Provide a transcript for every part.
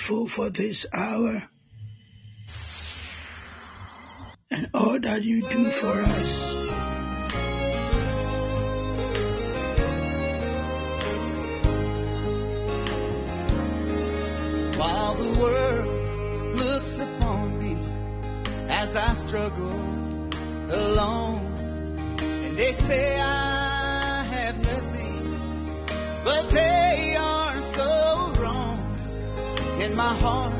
grateful for this hour and all that you do for us. While the world looks upon me as I struggle alone, and they say I my heart.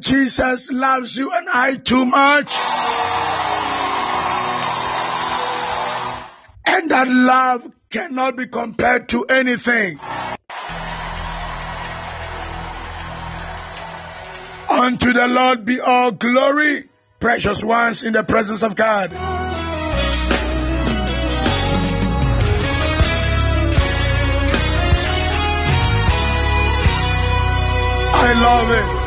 Jesus loves you and I too much. And that love cannot be compared to anything. Unto the Lord be all glory, precious ones in the presence of God. I love it.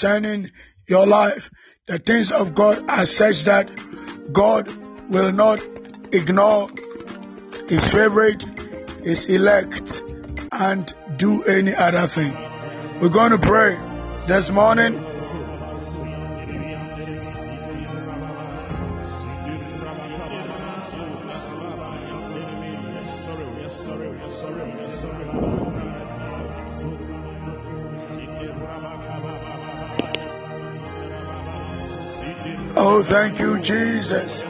Concerning your life. The things of God are such that God will not ignore his favorite, his elect, and do any other thing. We're going to pray this morning. Oh, thank you, Jesus.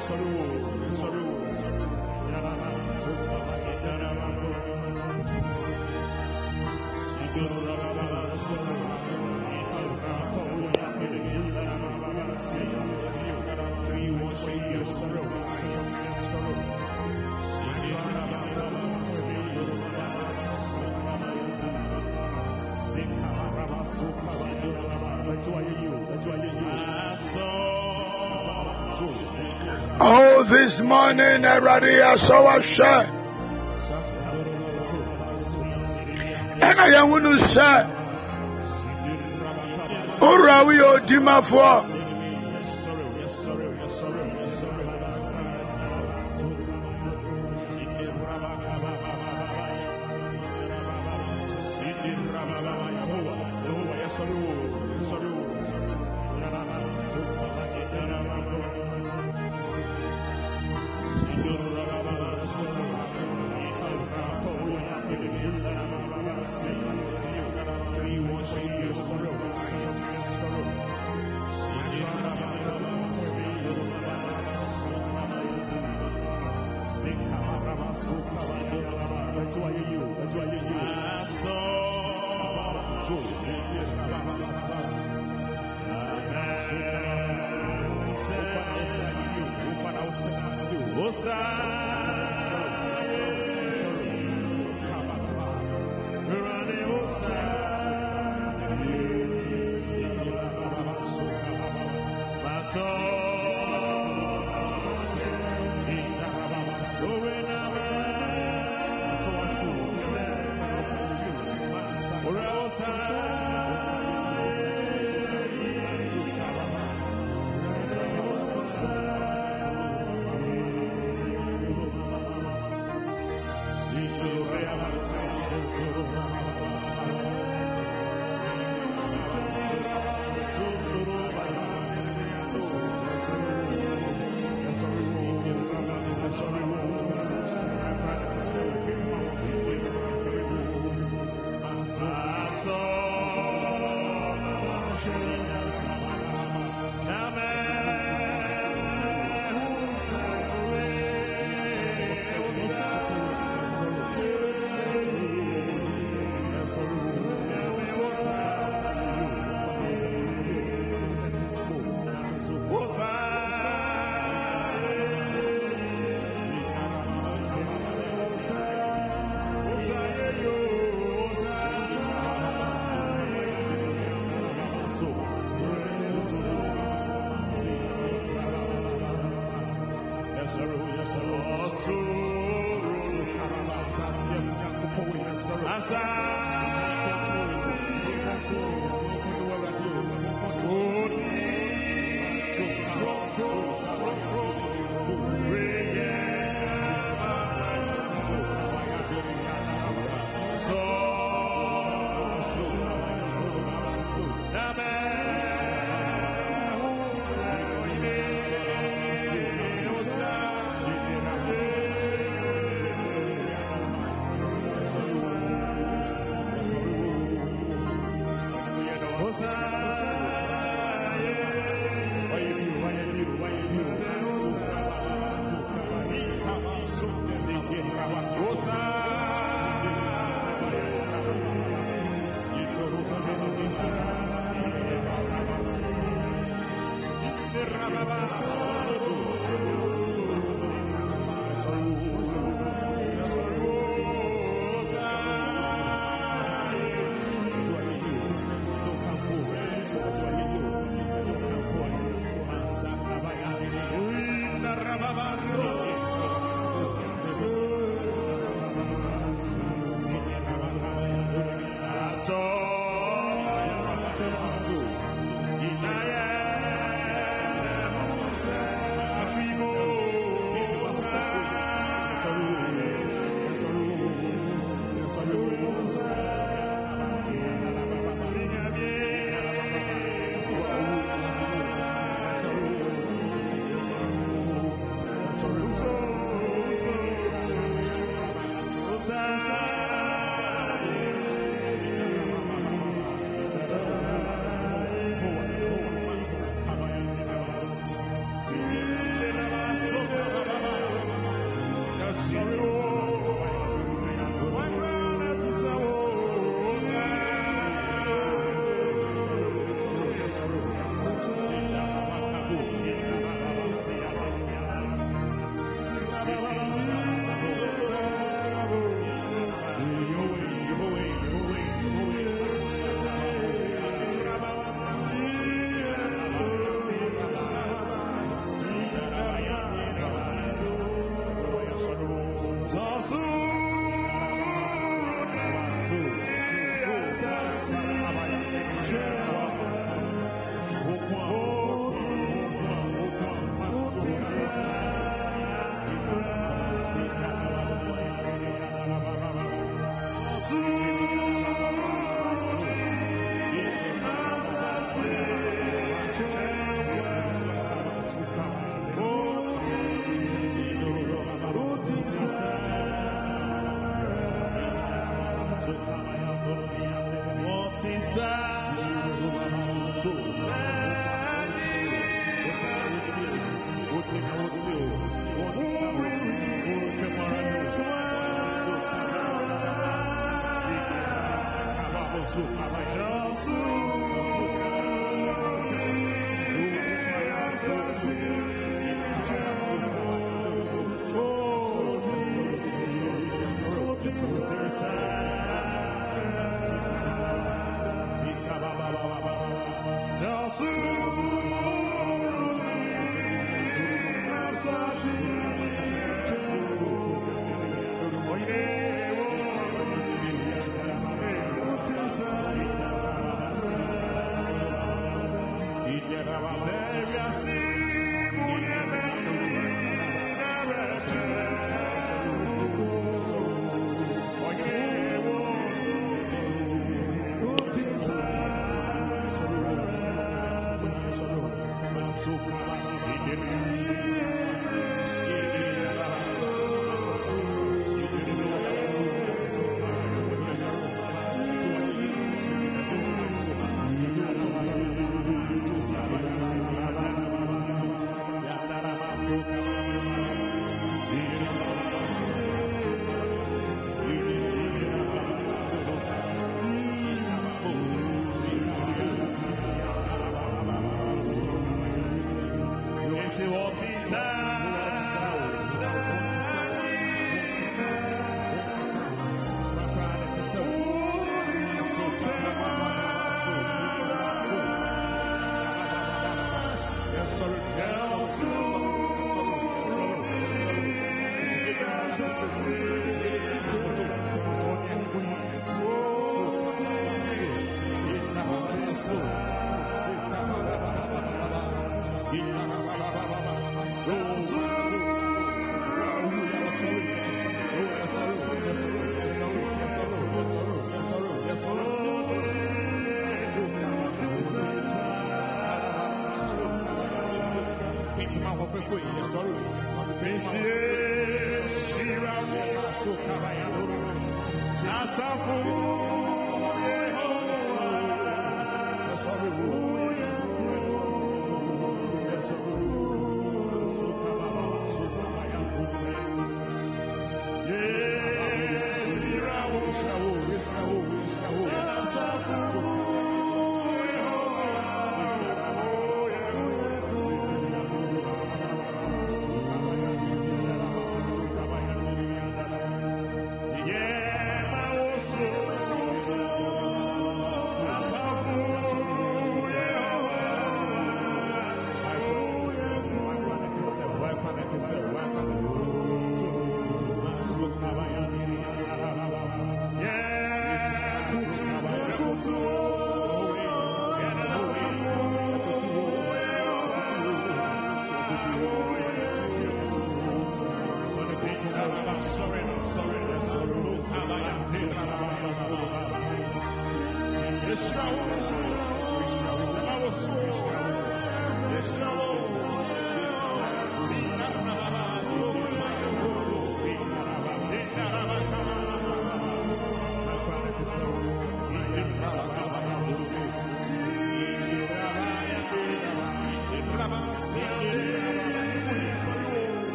This morning, everybody, I saw a share. And I am going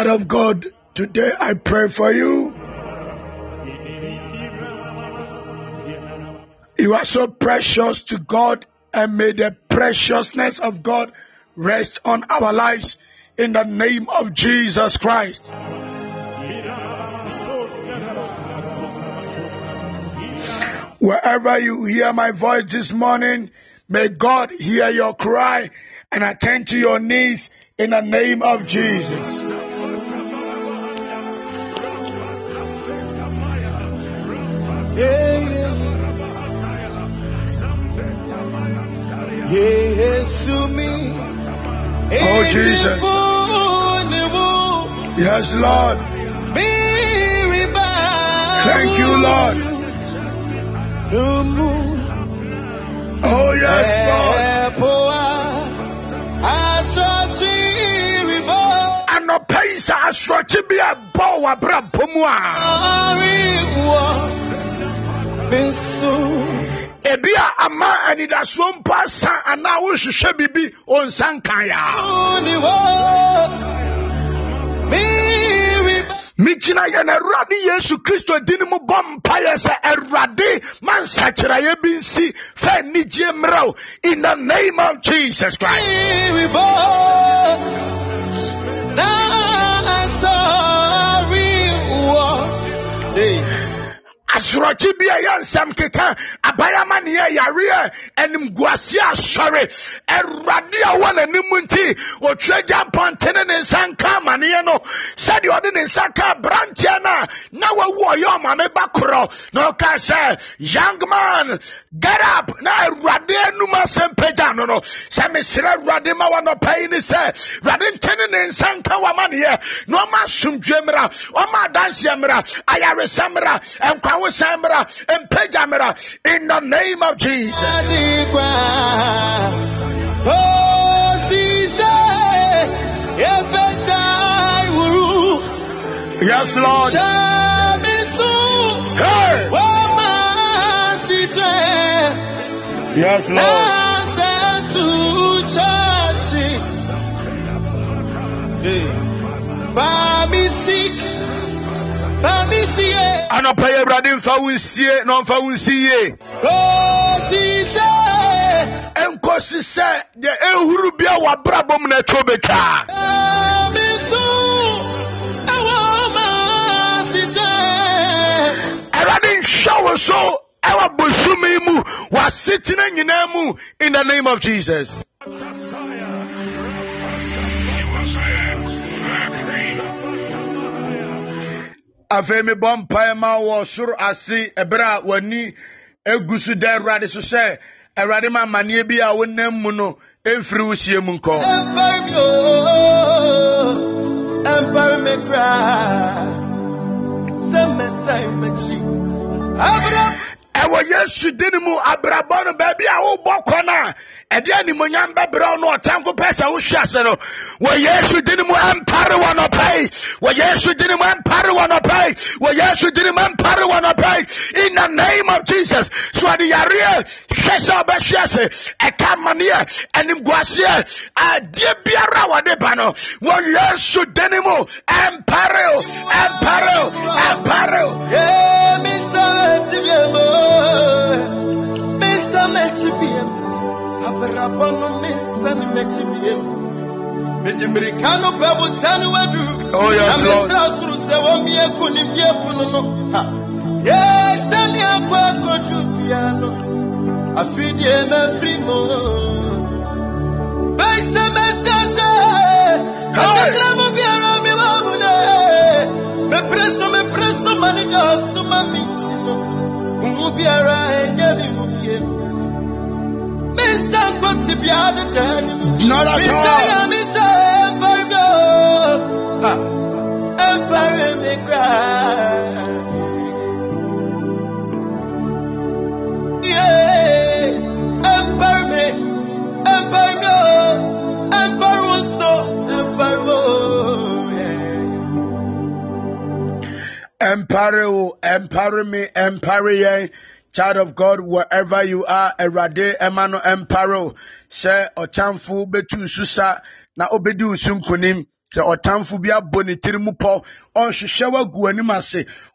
Child of God, today I pray for you. You are so precious to God, and may the preciousness of God rest on our lives in the name of Jesus Christ. Wherever you hear my voice this morning, may God hear your cry and attend to your needs in the name of Jesus. Oh, Jesus. Yes, Lord. Thank you, Lord. Oh, yes, Lord. Anɔpa yi sɛ asorɔkye bi abɔ w'abrabɔ mu a ebi a ama anidasoɔ mpo asa anaa wohwehwɛ biribi ɔnsa nkan a megyina yɛn awurade yesu kristo din mu bɔ mpayɛ sɛ awurade ma nsakyerɛeɛ bi nsi fɛ anigye mmerɛ wo. In the name of jesus christ asorɔkye bi a ɛyɛ nsɛm keka abayama ne yɛ yareɛ animguase asɔre. Awurade a wɔ n'anim nti otwa gya mpɔntene ne nsa nka amaneɛ no sɛdeɛ ɔde ne nsa ka aberanteɛ no a na wawu ɔyɛ ɔmame ba korɔ. Na ɔka sɛ young man get up! Na awurade anum asɛm pagya no no. Sɛ mesrɛ awurade ma wɔnɔpa yi ne sɛ awurade ntene ne nsa nka w'amaneɛ na ɔma asomdwe mmra ɔma adanseɛ mmra ayaresa mmra nkwawosan mmra mpagya mmra in the name of jesus. Yes lord yes lord. Anɔpa yi awurade mfa wo nsie na ɔmfa wo nsi yie. Ɛnkɔsi sɛ deɛ ɛhuru bi a wabrabɔ mu na ɛtɔ betwaa awurade nhwɛ wo so ɛwɔ bosome mu w'asetena nyinaa mu in the name of jesus. Afei mebɔ mpae ma wɔ soro ase ɛberɛ a w'ani egu so da awurade so sɛ awurade ma amanneɛ bi a wonam mu no ɛmfiri wo sie mu nkɔ Ɛwɔ yesu din mu abrabɔ no baabi a wobɔ kɔ no a ɛde animonyam bɛbrɛ wo no ɔtamfo pɛ sɛ wohwe ase no wɔ yesu din mu ɛmpare wɔ nɔpai wɔ yesu din mu ɛmpare wɔ nɔpai wɔ yesu din mu ɛmpare wɔ nɔpai in the name of jesus so ɔde yareɛ hwɛ sɛ ɔbɛhwe ase. Ɛka amanneɛ animguaseɛ adeɛ biara a wɔde ba no wɔ yesu din mu ɛmpare o chibiem. Me dimirikano bebu tanu wadu. Oh, yes, Lord. suru se wo mi eku ni mi eku no no. Ha. Yes, ani akwa kodu piano. Afidie me frimo. Bese me sase. Hey. Hey. mo biara mi mamu ne. Me preso me preso mani do suma mi tino. Umu biara enye mi mu bie. Me san ko ti biara tani. Not at Me all. Empare o, empare me, empare yɛn. Child of God, wherever you are, no empare o. Sɛ ɔtamfo betu nsu sa na obedi wo so nkonim sɛ ɔtamfo bi abɔ ne tiri mu pɔ ɔrehwehwɛ wo agu anim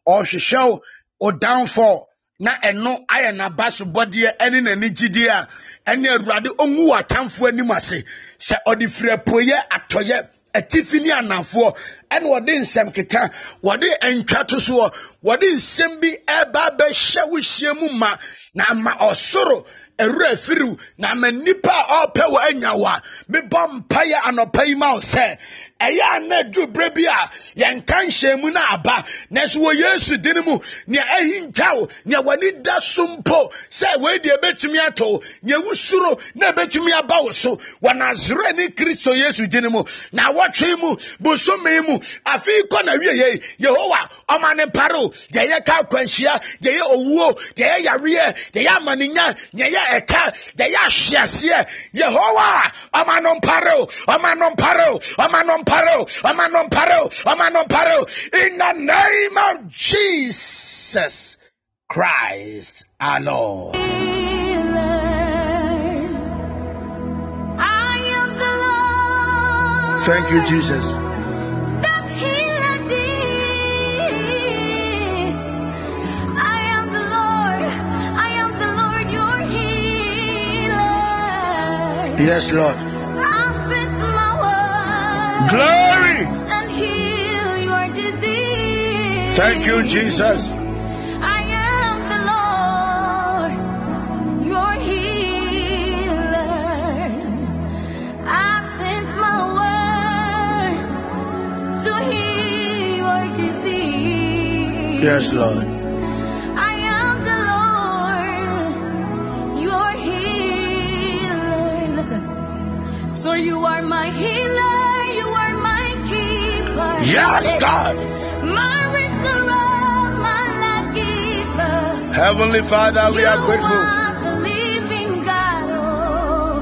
wo wo downfall na ɛno ayɛ n'abasobɔdeɛ ɛne n'anigyideɛ a ɛne awurade ɔngu wɔ atamfo anim ase sɛ ɔde firi apueyɛ atɔyɛ atifi ne anafoɔ. Ɛna wɔde nsɛm keka. Wɔde ntwa to soɔ wɔde nsɛm bi ɛba bɛhyɛ wo mu ma na ama ɔsoro ɛwura afiriw na ama nnipa a ɔpɛ wɔ anya wo a mebɔ mpayɛ anɔpa yi ma wo sɛ ɛyɛ a na bi a yɛnka nhyɛmu no aba. Nanso wɔ yesu din mu nea ahinta wo nea w'ani da so mpo sɛ wei deɛ ɛbɛtumi atɔ nea wusuro na ɛbɛtumi aba wo so wɔ nazarene kristo yesu din mu. Na wɔtwe mu bosome mu afei kɔ na wieyei yehowa ɔma ne mpare deɛ ɛyɛ ka akwanhyia deɛ ɛyɛ owuo deɛ ɛyɛ yareɛ deɛ ɛyɛ amanenya deɛ ɛyɛ ɛka deɛ ɛyɛ ahweaseɛ. Yehowa ɔma no mpare ɔma no mpare ɔma no mpare wo ɔma no mpare wo ɔma no mpare wo in the name of jesus christ our lord. I am thank you jesus that healeth glory and heal your disease. thank you jesus I am the Lord, your healer. I sent my words to heal your disease. yes lord I am the Lord, your healer. Listen. So you are my healer, yes god My restorer, my life giver. heavenly father we are grateful are the living God. Oh,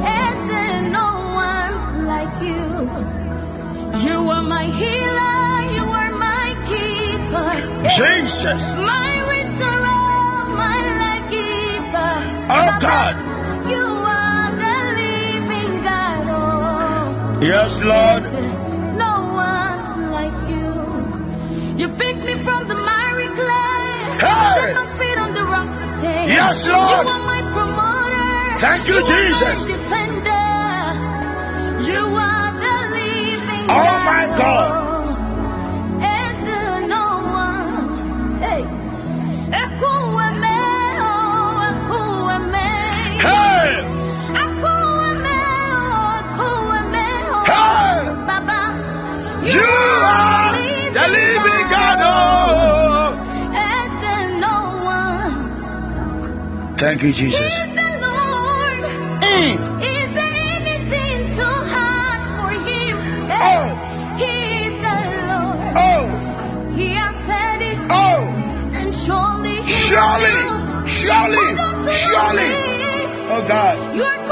is there no one like you? You are my healer. You are my keeper. jesus My restorer, my life giver. oh god You are the living God. Oh. yes lord You picked me from the miry clay. Hey! Set my feet on the rock to stay. Yes, Lord! You are my promoter. Thank you, are Jesus. my defender. You are the living Oh, my God. Oh. Oh. said it, oh. and surely surely surely Hold on to your surely oh god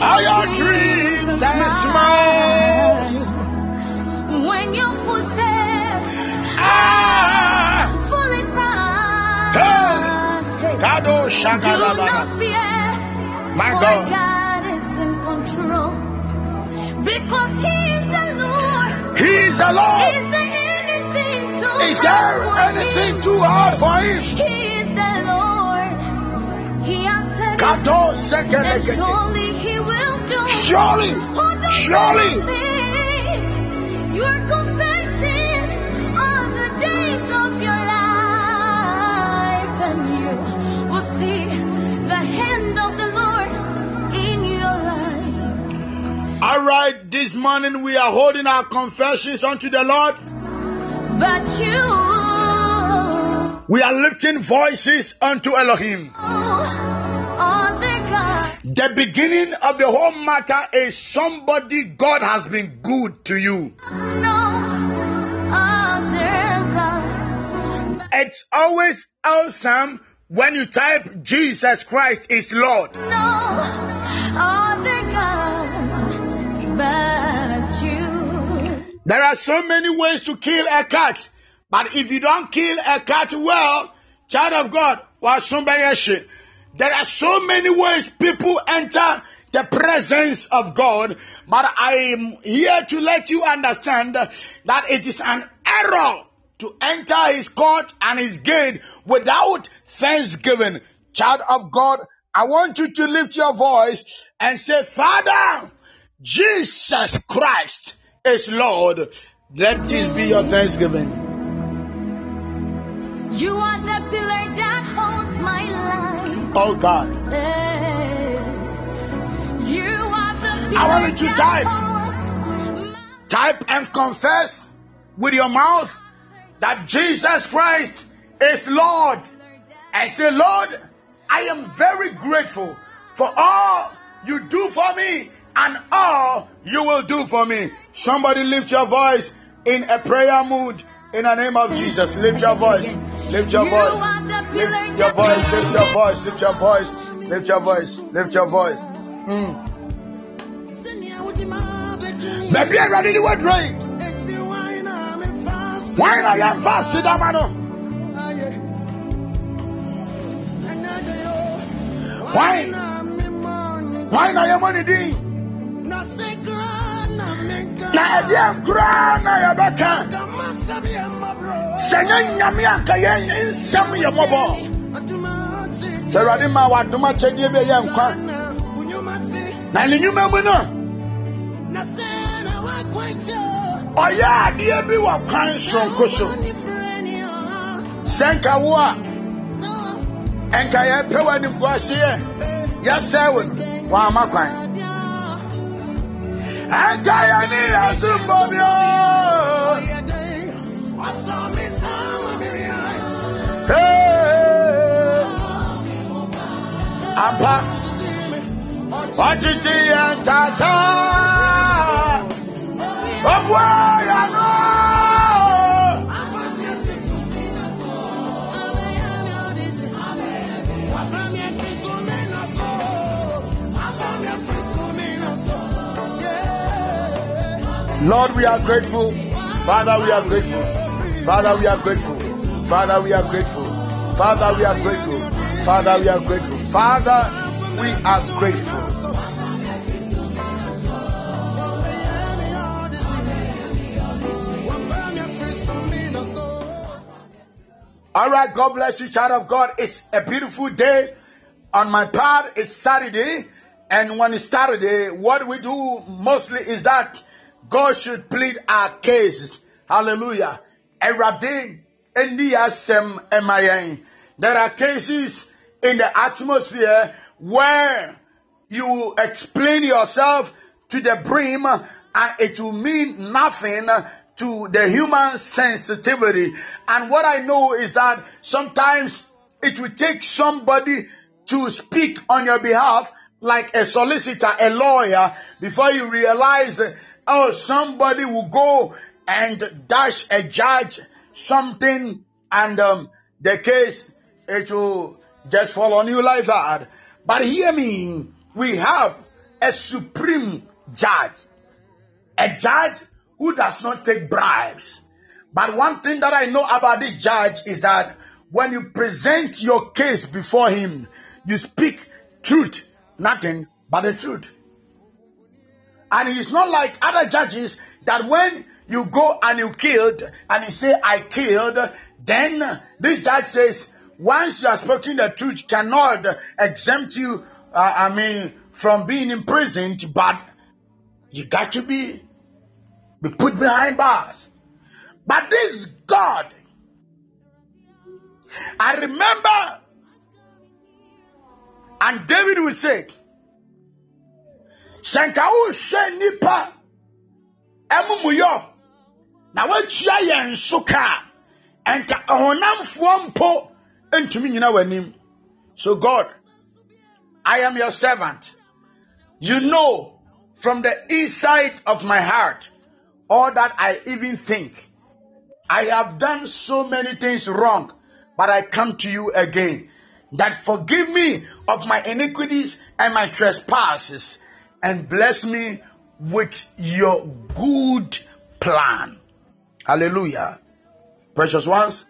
all your dreams and smiles When your footsteps ah fully proud, kado fear. my god God is in control. Because He is the Lord. he is the lord Is there anything too is hard for him? And surely He will do. surely Hold on to surely your confessions of the days of your life, and you will see the hand of the Lord in your life. All right, this morning we are holding our confessions unto the Lord. But you, We are lifting voices unto Elohim. The beginning of the whole matter is somebody God has been good to you. No it's always awesome when you type Jesus Christ is Lord. No There are so many ways to kill a cat, but if you don't kill a cat well, child of God, was somebody there are so many ways people enter the presence of God, but I am here to let you understand that it is an error to enter his court and his gate without thanksgiving. Child of God, I want you to lift your voice and say, Father, Jesus Christ is Lord. Let this be your thanksgiving. You are Oh God. I want you to type. Type and confess with your mouth that Jesus Christ is Lord. And say, Lord, I am very grateful for all you do for me and all you will do for me. Somebody lift your voice in a prayer mood in the name of Jesus. Lift your voice. Lift your voice. Lift your voice. Lift your voice. Lift your voice. Lift your voice. Lift your voice. Baby, I'm ready to right. Why not young fast? Sit down, man. Why? Why not your money doing? Na ɛdeɛ nkoraa na yɛbɛka sɛ nyɛ nyame anka nsɛm yɛ mmɔbɔ sɛ awurade ma wadom akyɛdeɛ bi a ɛyɛ nkwa. Na ne nnwuma mu no. Ɔyɛ adeɛ bi wɔ kwan soronko so. Sɛ nka wo a. Ɛnka yɛpɛ w'animguaseɛ yɛsɛe wo wɔama kwan. Ɛnka yɛne yɛsomfo bio Hey! ampa ɔtete yɛn tata ɔboa yɛn Lord, we are grateful. Father, we are grateful. Father, we are grateful. Father, we are grateful. Father, we are grateful. Father, we are grateful. Father, we are grateful. All right, God bless you, child of God. It's a beautiful day. On my part, it's Saturday. And when it's Saturday, what we do mostly is that God should plead our cases. Hallelujah. Erade endi asem emayen. There are cases in the atmosphere where you explain yourself to the brim and it will mean nothing to the human sensitivity. And what I know is that sometimes it will take somebody to speak on your behalf, like a solicitor, a lawyer, before you realize, oh, somebody will go and dash a judge something, and um, the case it will just fall on you like that. But hear me, we have a supreme judge, a judge who does not take bribes. But one thing that I know about this judge is that when you present your case before him, you speak truth, nothing but the truth. And he's not like other judges that when you go and you killed and you say, I killed, then this judge says, once you are speaking the truth, cannot exempt you, uh, I mean, from being imprisoned, but you got to be, be put behind bars. But this God, I remember, and David will say, sɛ nka wohwɛ nnipa na woatua yɛn so ka. A ɛnka ɔhonamfoɔ mpo ntumi nyina w'anim. So god i am your servant. You know from the inside of my heart all that i even think. I have done so many things wrong but i come to you again. That forgive me of my iniquities and my trespasses and bless me with your good plan. Hallelujah. Precious ones,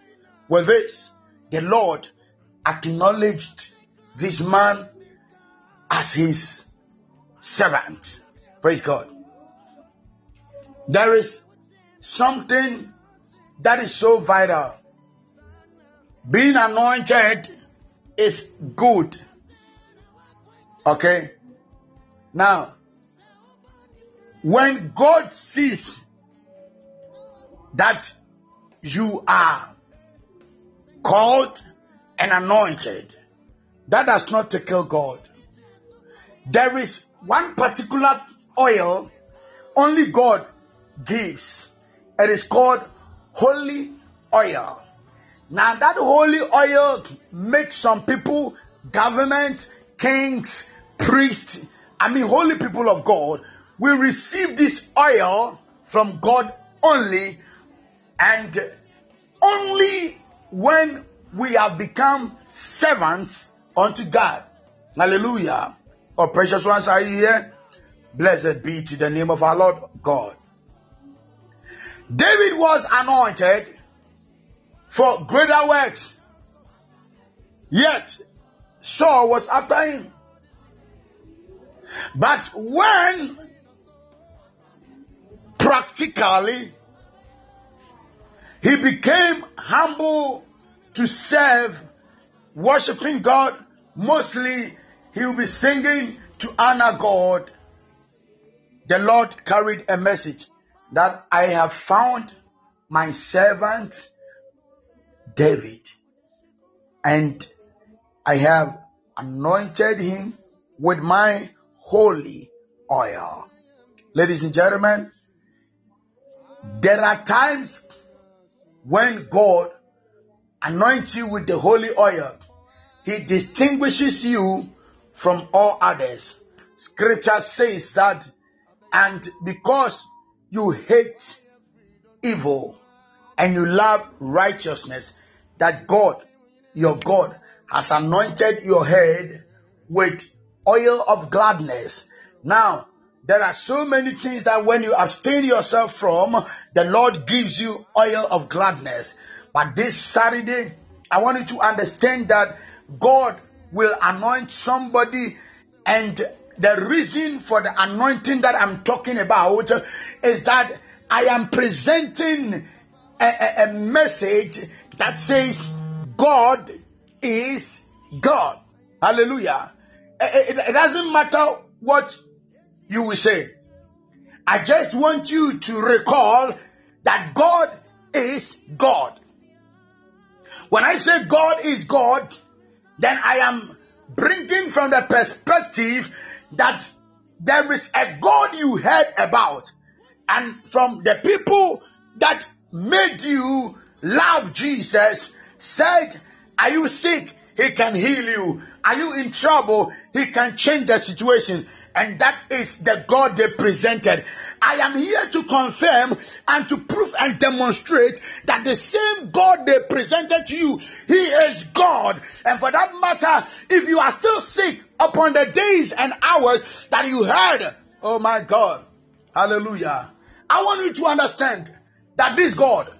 with this, the Lord acknowledged this man as his servant. Praise God. There is something that is so vital. Being anointed is good. Okay? Now, when God sees that you are called and anointed, that does not tickle God. There is one particular oil only God gives. It is called holy oil. Now that holy oil makes some people, governments, kings, priests, I mean holy people of God, we receive this oil from God only and only when we have become servants unto God. Hallelujah. Oh, precious ones, are you here? Blessed be to the name of our Lord God. David was anointed for greater works, yet Saul was after him. But when practically he became humble to serve, worshiping God, mostly he will be singing to honor God. The Lord carried a message that I have found my servant David and I have anointed him with my holy oil. Ladies and gentlemen, there are times when God anoints you with the holy oil, He distinguishes you from all others. Scripture says that, and because you hate evil and you love righteousness, that God, your God, has anointed your head with oil of gladness. Now, there are so many things that when you abstain yourself from, the Lord gives you oil of gladness. But this Saturday, I want you to understand that God will anoint somebody, and the reason for the anointing that I'm talking about is that I am presenting a, a, a message that says God is God. Hallelujah. It, it- it doesn't matter what you will say. I just want you to recall that God is God. When I say God is God, then I am bringing from the perspective that there is a God you heard about, and from the people that made you love Jesus said, Are you sick? He can heal you. Are you in trouble? He can change the situation. And that is the God they presented. I am here to confirm and to prove and demonstrate that the same God they presented to you, He is God. And for that matter, if you are still sick upon the days and hours that you heard, oh my God, hallelujah. I want you to understand that this God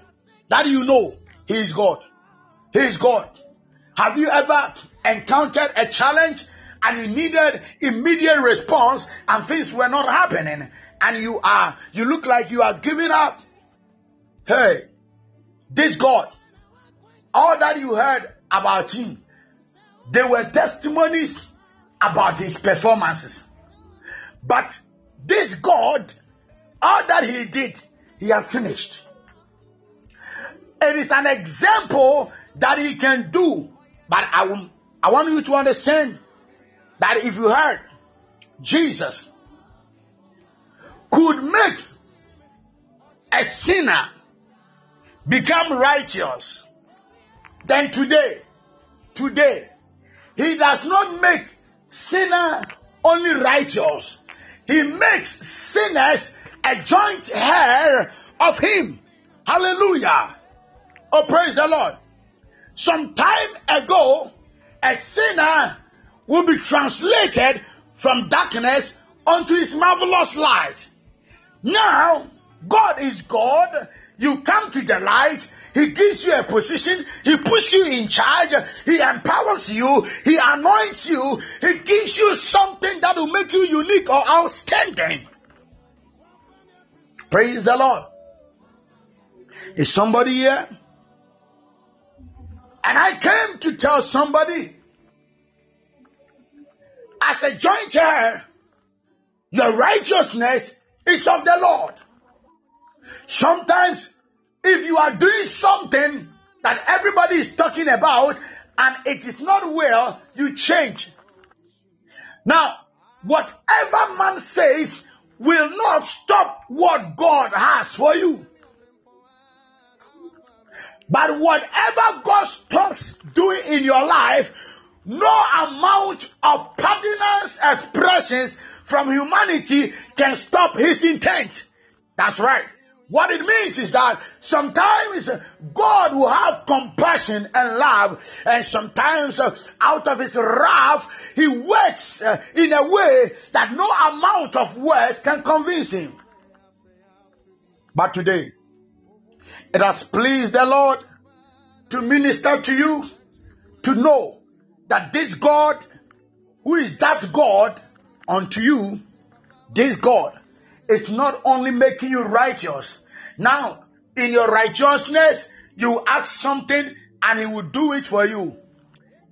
that you know, He is God. He is God. Have you ever encountered a challenge and you needed immediate response and things were not happening and you are you look like you are giving up? Hey, this God, all that you heard about him, they were testimonies about his performances. But this God, all that he did, he had finished. It is an example that he can do. But I, will, I want you to understand that if you heard Jesus could make a sinner become righteous, then today, today, he does not make sinner only righteous. He makes sinners a joint heir of him. Hallelujah. Oh, praise the Lord. Some time ago, a sinner will be translated from darkness unto his marvelous light. Now, God is God. You come to the light. He gives you a position. He puts you in charge. He empowers you. He anoints you. He gives you something that will make you unique or outstanding. Praise the Lord. Is somebody here? And I came to tell somebody as a joint heir, your righteousness is of the Lord. Sometimes, if you are doing something that everybody is talking about and it is not well, you change. Now, whatever man says will not stop what God has for you. But whatever God stops doing in your life, no amount of pardonance expressions from humanity can stop his intent. That's right. What it means is that sometimes God will have compassion and love, and sometimes uh, out of his wrath, he works uh, in a way that no amount of words can convince him. But today, it has pleased the Lord to minister to you, to know that this God, who is that God unto you, this God is not only making you righteous. Now, in your righteousness, you ask something and he will do it for you.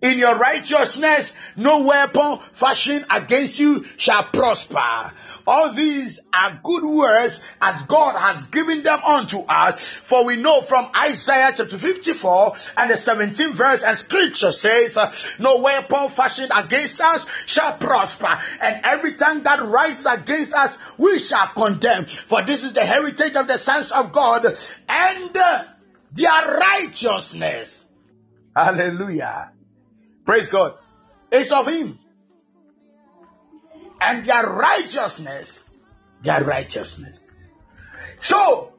In your righteousness, no weapon fashioned against you shall prosper. All these are good words as God has given them unto us. For we know from Isaiah chapter 54 and the 17th verse and scripture says, uh, no weapon fashioned against us shall prosper. And every tongue that rises against us, we shall condemn. For this is the heritage of the sons of God and their righteousness. Hallelujah. Praise God. It's of Him. And their righteousness, their righteousness. So,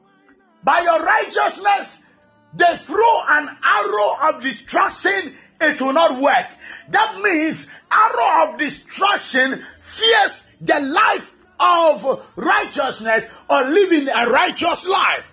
by your righteousness, they throw an arrow of destruction, it will not work. That means arrow of destruction fears the life of righteousness or living a righteous life.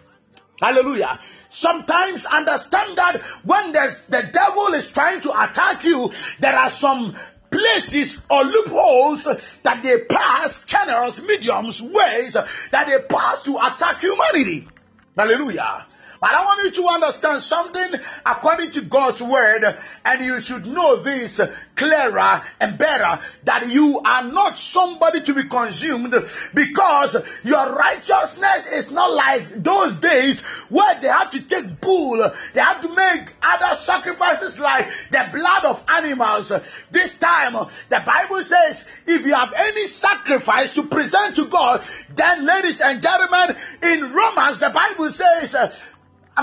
Hallelujah. Sometimes understand that when the devil is trying to attack you, there are some places or loopholes that they pass, channels, mediums, ways that they pass to attack humanity. Hallelujah. But I want you to understand something according to God's word, and you should know this clearer and better that you are not somebody to be consumed because your righteousness is not like those days where they had to take bull, they had to make other sacrifices like the blood of animals. This time, the Bible says, if you have any sacrifice to present to God, then, ladies and gentlemen, in Romans, the Bible says,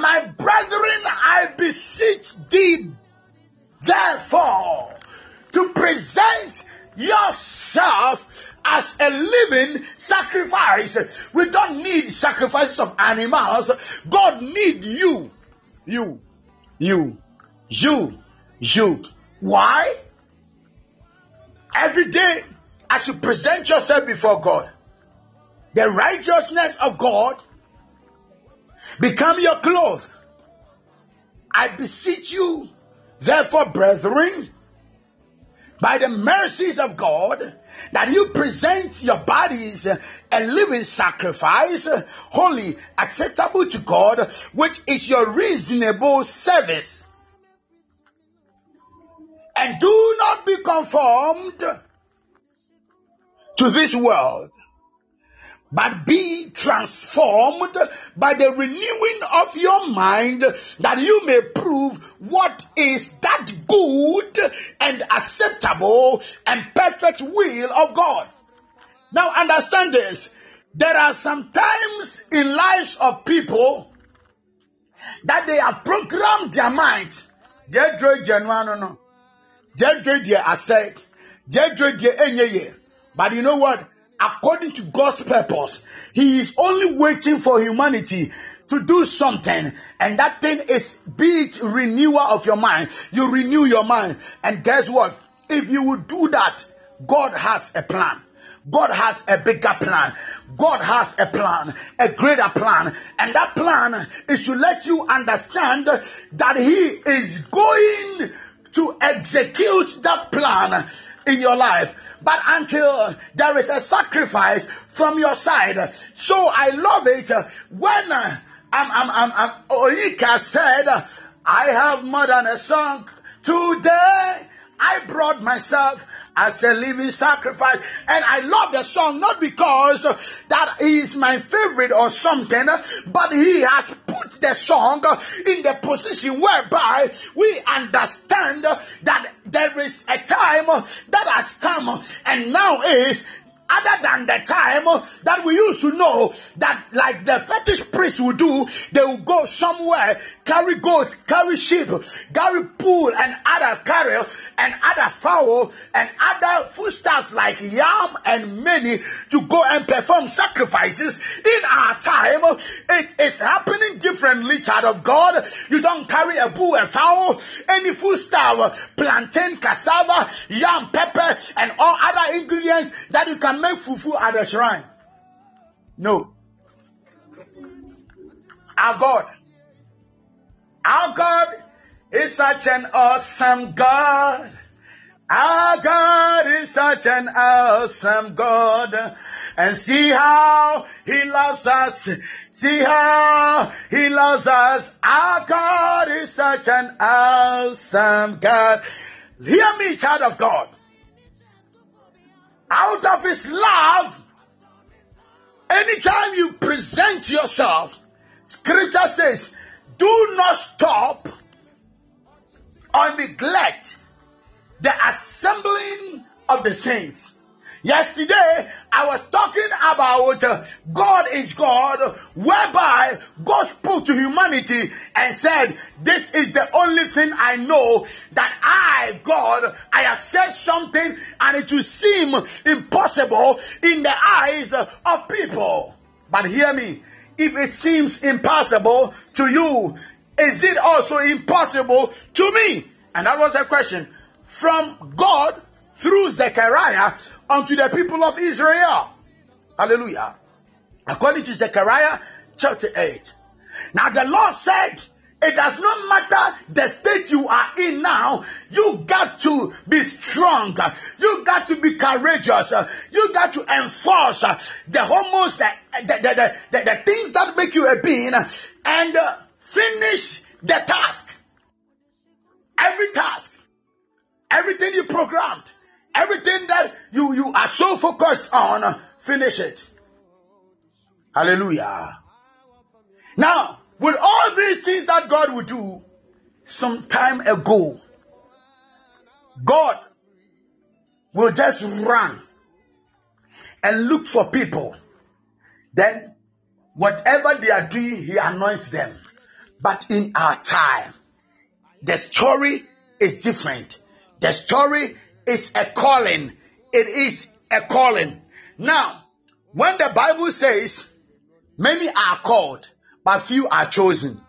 my brethren, I beseech thee, therefore, to present yourself as a living sacrifice. We don't need sacrifices of animals. God need you. You. You. You. You. Why? Every day, as you present yourself before God, the righteousness of God become your clothes. I beseech you, therefore, brethren, by the mercies of God, that you present your bodies a living sacrifice, holy, acceptable to God, which is your reasonable service. And do not be conformed to this world, but be transformed by the renewing of your mind that you may prove what is that good and acceptable and perfect will of God. Now understand this. There are some times in lives of people that they have programmed their enyeye. But you know what? According to God's purpose, He is only waiting for humanity to do something, and that thing is be it renewal of your mind. You renew your mind, and guess what? If you will do that, God has a plan. God has a bigger plan. God has a plan, a greater plan. And that plan is to let you understand that He is going to execute that plan in your life. But until there is a sacrifice from your side. So I love it when uh, um, um, um, I'm, I'm, I'm, I'm, Oika said, I have more than a song. Today I brought myself as a living sacrifice. And I love the song not because that is my favorite or something, but he has put the song in the position whereby we understand that there is a time that has come and now is other than the time that we used to know that like the fetish priest would do, they will go somewhere, carry goat, carry sheep, carry bull and other cattle and other fowl and other foodstuffs like yam and many to go and perform sacrifices. In our time, it is happening differently, child of God. You don't carry a bull, a fowl, any foodstuff, plantain, cassava, yam, pepper, and all other ingredients that you can make fufu at the shrine. No. Our God. Our God is such an awesome God. Our God is such an awesome God. And see how He loves us. See how He loves us. Our God is such an awesome God. Hear me, child of God. Out of His love, anytime you present yourself, Scripture says, do not stop or neglect the assembling of the saints. Yesterday, I was talking about uh, God is God, whereby God spoke to humanity and said, This is the only thing I know that I, God, I have said something and it will seem impossible in the eyes of people. But hear me, if it seems impossible to you, is it also impossible to me? And that was a question from God through Zechariah unto the people of Israel. Hallelujah. According to Zechariah chapter 8. Now the Lord said, it does not matter the state you are in now. You got to be strong. You got to be courageous. You got to enforce the hormones, the, the, the, the, things that make you a being and uh, finish the task. Every task, everything you programmed, everything that you, you are so focused on, finish it. Hallelujah. Now, with all these things that God would do some time ago, God will just run and look for people. Then, whatever they are doing, He anoints them. But in our time, the story is different. The story is a calling. It is a calling. Now, when the Bible says many are called, but few are chosen,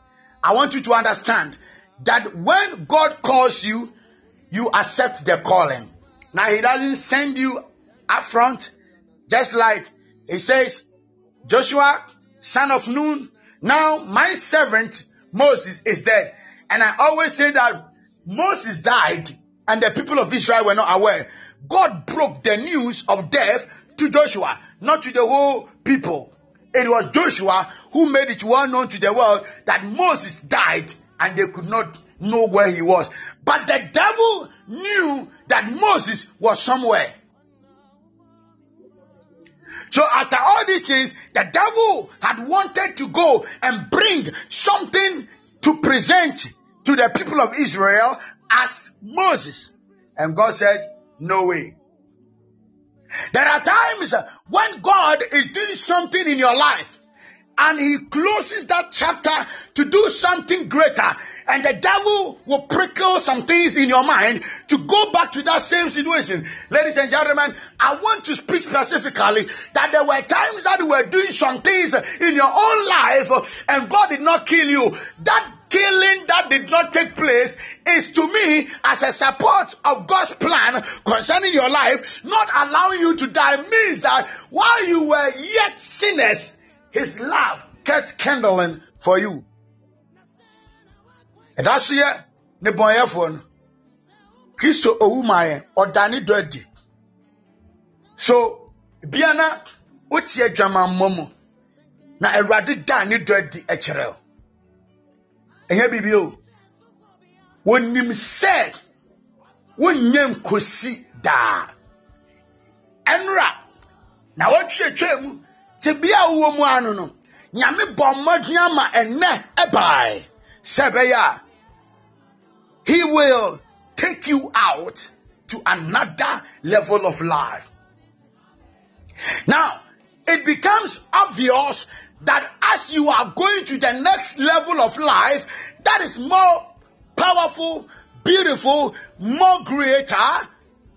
I want you to understand that when God calls you, you accept the calling. Now, He doesn't send you up front, just like He says, Joshua, son of Nun, now my servant Moses is dead. And I always say that Moses died and the people of Israel were not aware. God broke the news of death to Joshua, not to the whole people. It was Joshua who made it well known to the world that Moses died and they could not know where he was. But the devil knew that Moses was somewhere. So after all these things, the devil had wanted to go and bring something to present to the people of Israel as Moses. And God said, no way. There are times when God is doing something in your life and he closes that chapter to do something greater and the devil will prickle some things in your mind to go back to that same situation. Ladies and gentlemen, I want to speak specifically that there were times that you were doing some things in your own life and God did not kill you. That killing that did not take place is to me as a support of God's plan concerning your life, not allowing you to die means that while you were yet sinners, his love kept kindling for you. ɛda so yɛ ne bɔnyɛfoɔ no. Kristo owu ma yɛ ɔdane so bia na wote adwamammɔ mu na awurade da ne dɔ adi biribi o. Wɔnim sɛ nkosi daa. Na mu. Te bia mu ano no nyame bɔ ama ɛbae. Sɛ ɛbɛyɛ a he will take you out to another level of life. Now it becomes obvious that as you are going to the next level of life that is more powerful beautiful more greater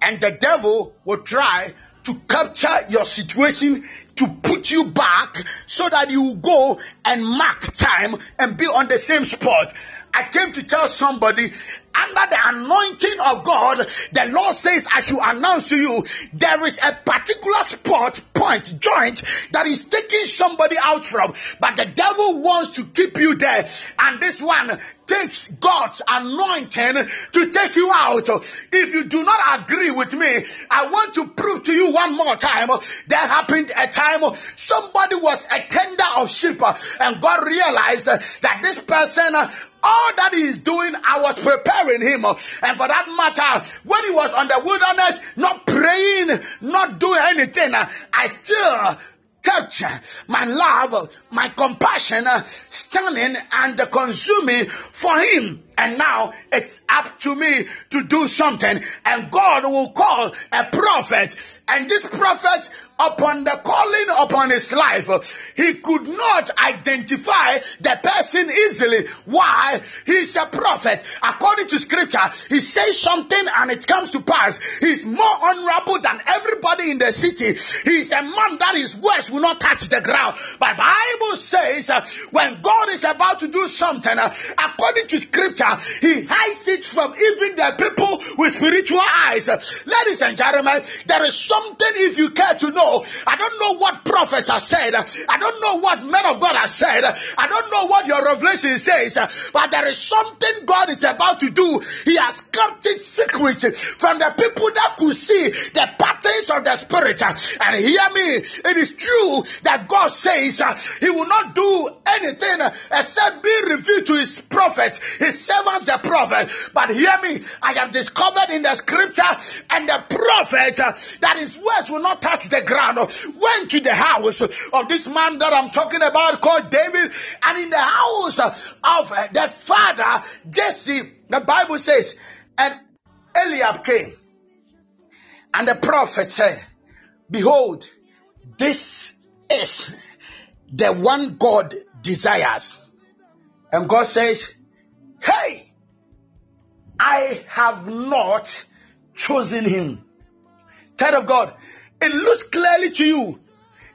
and the devil will try to capture your situation to put you back so that you go and mark time and be on the same spot. I came to tell somebody under the anointing of God, the Lord says, I should announce to you, there is a particular spot, point, joint that is taking somebody out from, but the devil wants to keep you there. And this one takes God's anointing to take you out. If you do not agree with me, I want to prove to you one more time. There happened a time somebody was a tender of sheep and God realized that this person all that he is doing, I was preparing him. And for that matter, when he was on the wilderness, not praying, not doing anything, I still kept my love, my compassion standing and consuming for him. And now it's up to me to do something. And God will call a prophet. And this prophet upon the calling upon his life, he could not identify the person easily. Why? He's a prophet. According to scripture, he says something and it comes to pass. He's more honorable than everybody in the city. He's a man that his words will not touch the ground. But Bible says uh, when God is about to do something, uh, according to scripture, he hides it from even the people with spiritual eyes. Ladies and gentlemen, there is something if you care to know. I don't know what prophets have said. I don't know what men of God have said. I don't know what your revelation says. But there is something God is about to do. He has kept it secret from the people that could see the patterns of the spirit. And hear me, it is true that God says He will not do anything except be revealed to His prophets, His servants, the prophet. But hear me, I have discovered in the scripture and the prophet uh, that his words will not touch the ground. Went to the house of this man that I'm talking about called David, and in the house of uh, the father Jesse, the Bible says, and Eliab came, and the prophet said, Behold, this is the one God desires. And God says, Hey, I have not chosen him. Child of God, it looks clearly to you,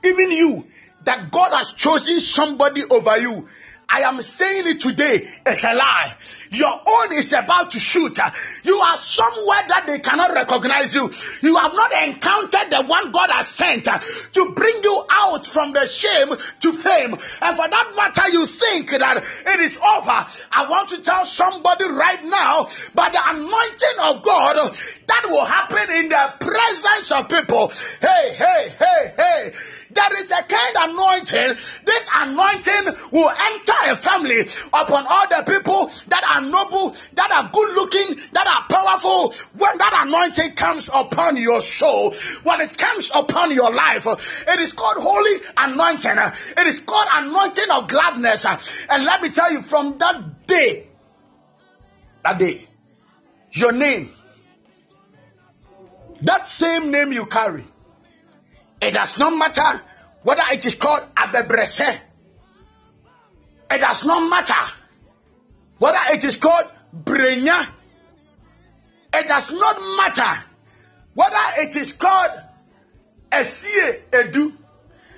even you, that God has chosen somebody over you. I am saying it today, it's a lie. Your own is about to shoot. You are somewhere that they cannot recognize you. You have not encountered the one God has sent to bring you out from the shame to fame. And for that matter, you think that it is over. I want to tell somebody right now, by the anointing of God, that will happen in the presence of people. Hey, hey, hey, hey. There is a kind anointing. This anointing will enter a family upon all the people that are noble, that are good looking, that are powerful. When that anointing comes upon your soul, when it comes upon your life, it is called holy anointing. It is called anointing of gladness. And let me tell you, from that day, that day, your name, that same name you carry, it does not matter whether it is called Abebrese. It does not matter whether it is called Brenya. It does not matter whether it is called Esie Edu.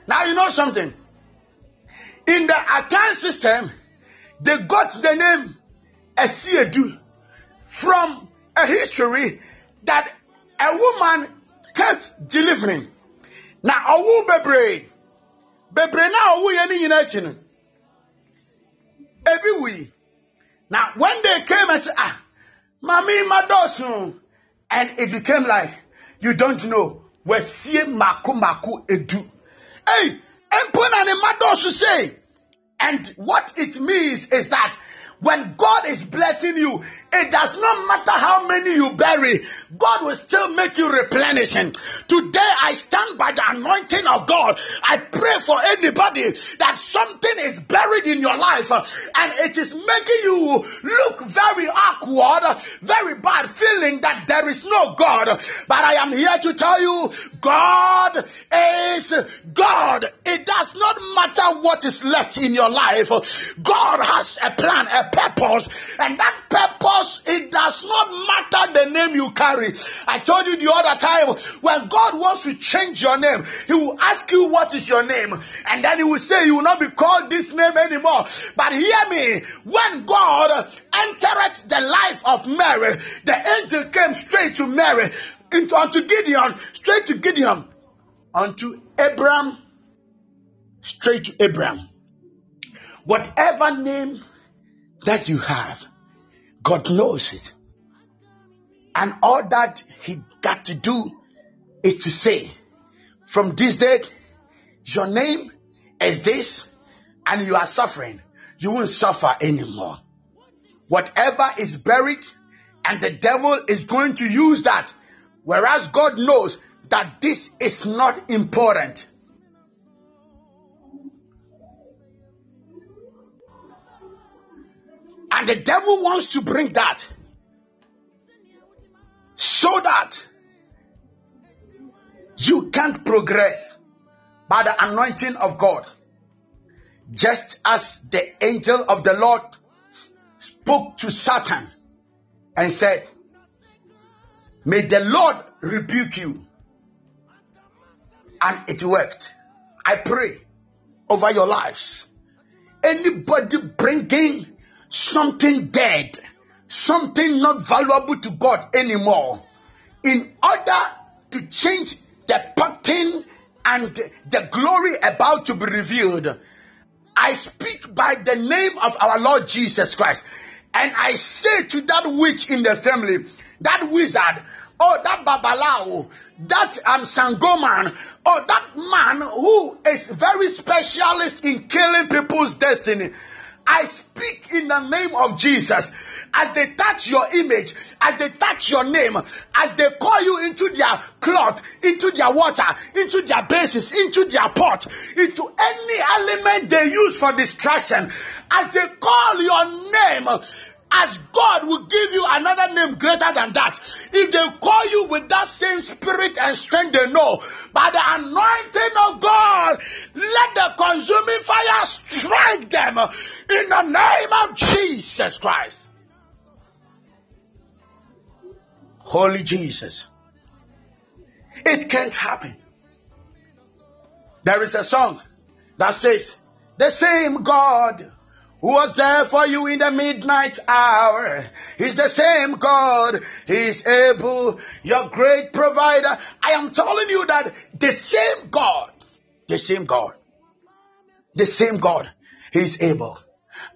Now you know something. In the account system, they got the name Esiedu from a history that a woman kept delivering. Na owu bebree bebree na owu yɛ ne nyinaa akyi no. Ebi wui na when they came and said ah mami madosu and it became like you don't know. Wɔasie mako mako edu. Hey mpo na ne madosu say and what it means is that when God is blessing you, it does not matter how many you bury, God will still make you replenishing. Today I stand by the anointing of God. I pray for anybody that something is buried in your life uh, and it is making you look very awkward, very bad, feeling that there is no God. But I am here to tell you, God is God. It does not matter what is left in your life. God has a plan, a purpose, and that purpose, it does not matter the name you carry. I told you the other time, when God wants to change your name, He will ask you what is your name, and then He will say you will not be called this name anymore. But hear me, when God entered the life of Mary, the angel came straight to Mary, into unto Gideon, straight to Gideon, unto Abraham, straight to Abraham. Whatever name that you have, God knows it. And all that He got to do is to say, from this day, your name is this, and you are suffering. You won't suffer anymore. Whatever is buried, and the devil is going to use that, whereas God knows that this is not important. And the devil wants to bring that so that you can't progress by the anointing of God. Just as the angel of the Lord spoke to Satan and said, May the Lord rebuke you. And it worked. I pray over your lives. Anybody bringing something dead, something not valuable to God anymore, in order to change the pattern and the glory about to be revealed, I speak by the name of our Lord Jesus Christ. And I say to that witch in the family, that wizard, or that babalao, that um, sangoman, or that man who is very specialist in killing people's destiny. I speak in the name of Jesus. As they touch your image, as they touch your name, as they call you into their cloth, into their water, into their bases, into their pot, into any element they use for distraction, as they call your name, as God will give you another name greater than that. If they call you with that same spirit and strength they know, by the anointing of God, let the consuming fire strike them in the name of Jesus Christ. Holy Jesus. It can't happen. There is a song that says, The same God who was there for you in the midnight hour is the same God. He is able, your great provider. I am telling you that the same God, the same God, the same God, He is able.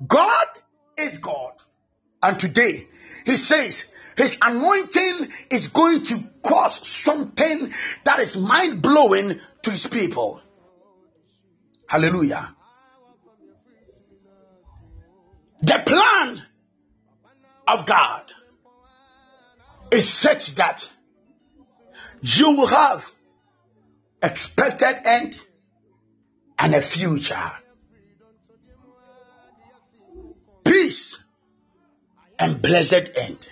God is God. And today, He says, his anointing is going to cause something that is mind blowing to his people. Hallelujah. The plan of God is such that you will have expected end and a future. Peace and blessed end.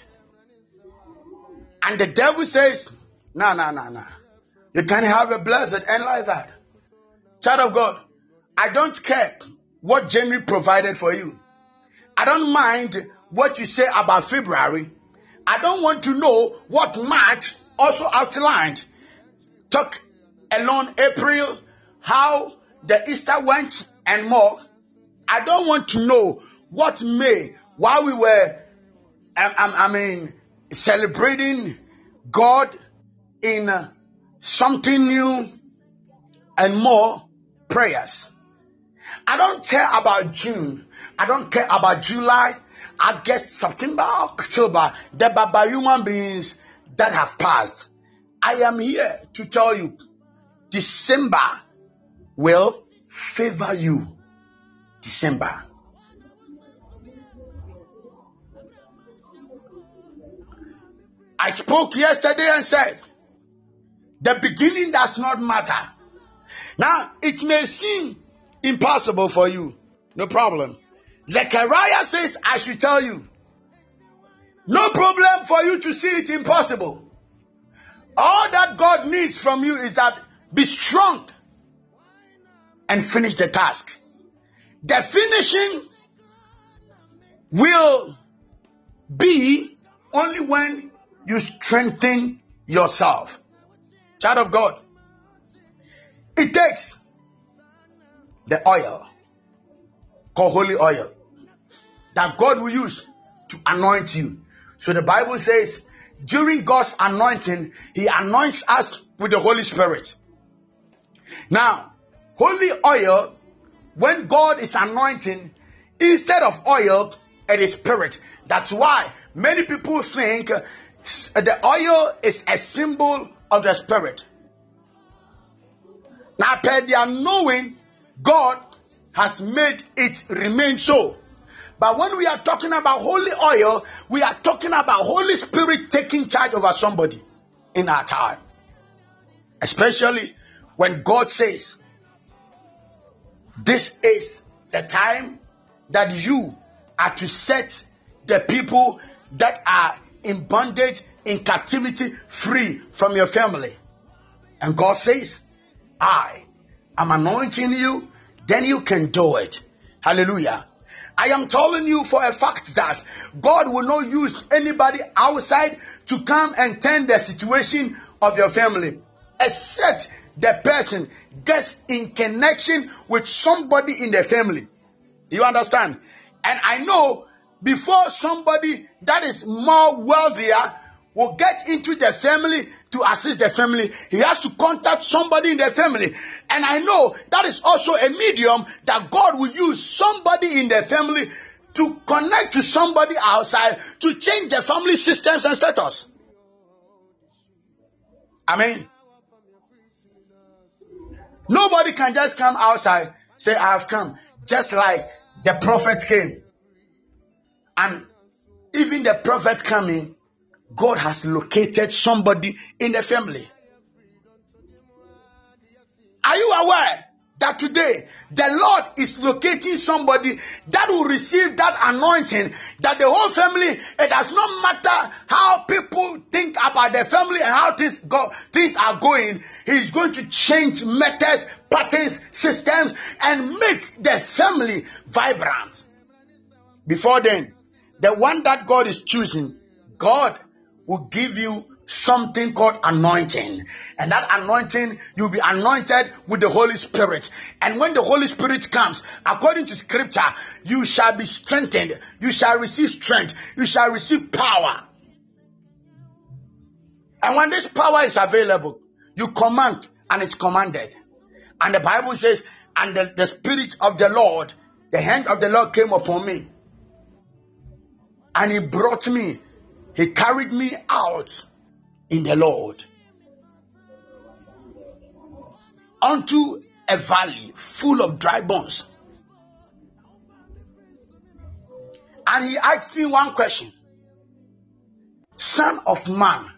And the devil says, No, no, no, no. You can't have a blessed end like that. Child of God, I don't care what January provided for you. I don't mind what you say about February. I don't want to know what March also outlined. Talk alone April, how the Easter went and more. I don't want to know what May, while we were, I, I- I mean, celebrating God in uh, something new and more prayers. I don't care about June. I don't care about July, August, September, October. There are human beings that have passed. I am here to tell you December will favor you. December. I spoke yesterday and said, the beginning does not matter. Now, it may seem impossible for you. No problem. Zechariah says, I should tell you. No problem for you to see it impossible. All that God needs from you is that be strong and finish the task. The finishing will be only when you strengthen yourself. Child of God, it takes the oil called holy oil that God will use to anoint you. So the Bible says during God's anointing, He anoints us with the Holy Spirit. Now, holy oil, when God is anointing, instead of oil, it is spirit. That's why many people think uh, the oil is a symbol of the spirit. Now, per their knowing, God has made it remain so. But when we are talking about holy oil, we are talking about Holy Spirit taking charge over somebody in our time. Especially when God says, This is the time that you are to set the people that are in bondage, in captivity, free from your family. And God says, I am anointing you, then you can do it. Hallelujah. I am telling you for a fact that God will not use anybody outside to come and turn the situation of your family, except the person gets in connection with somebody in the family. You understand? And I know before somebody that is more wealthier will get into the family to assist the family, he has to contact somebody in the family. And I know that is also a medium that God will use somebody in the family to connect to somebody outside to change the family systems and status. I mean, nobody can just come outside, say, I have come, just like the prophet came. And even the prophet coming, God has located somebody in the family. Are you aware that today the Lord is locating somebody that will receive that anointing? That the whole family, it does not matter how people think about the family and how things go, things are going. He's going to change methods, patterns, systems, and make the family vibrant. Before then, the one that God is choosing, God will give you something called anointing. And that anointing, you'll be anointed with the Holy Spirit. And when the Holy Spirit comes, according to scripture, you shall be strengthened. You shall receive strength. You shall receive power. And when this power is available, you command and it's commanded. And the Bible says, and the, the Spirit of the Lord, the hand of the Lord came upon me. And he brought me, he carried me out in the Lord unto a valley full of dry bones. And he asked me one question Son of man,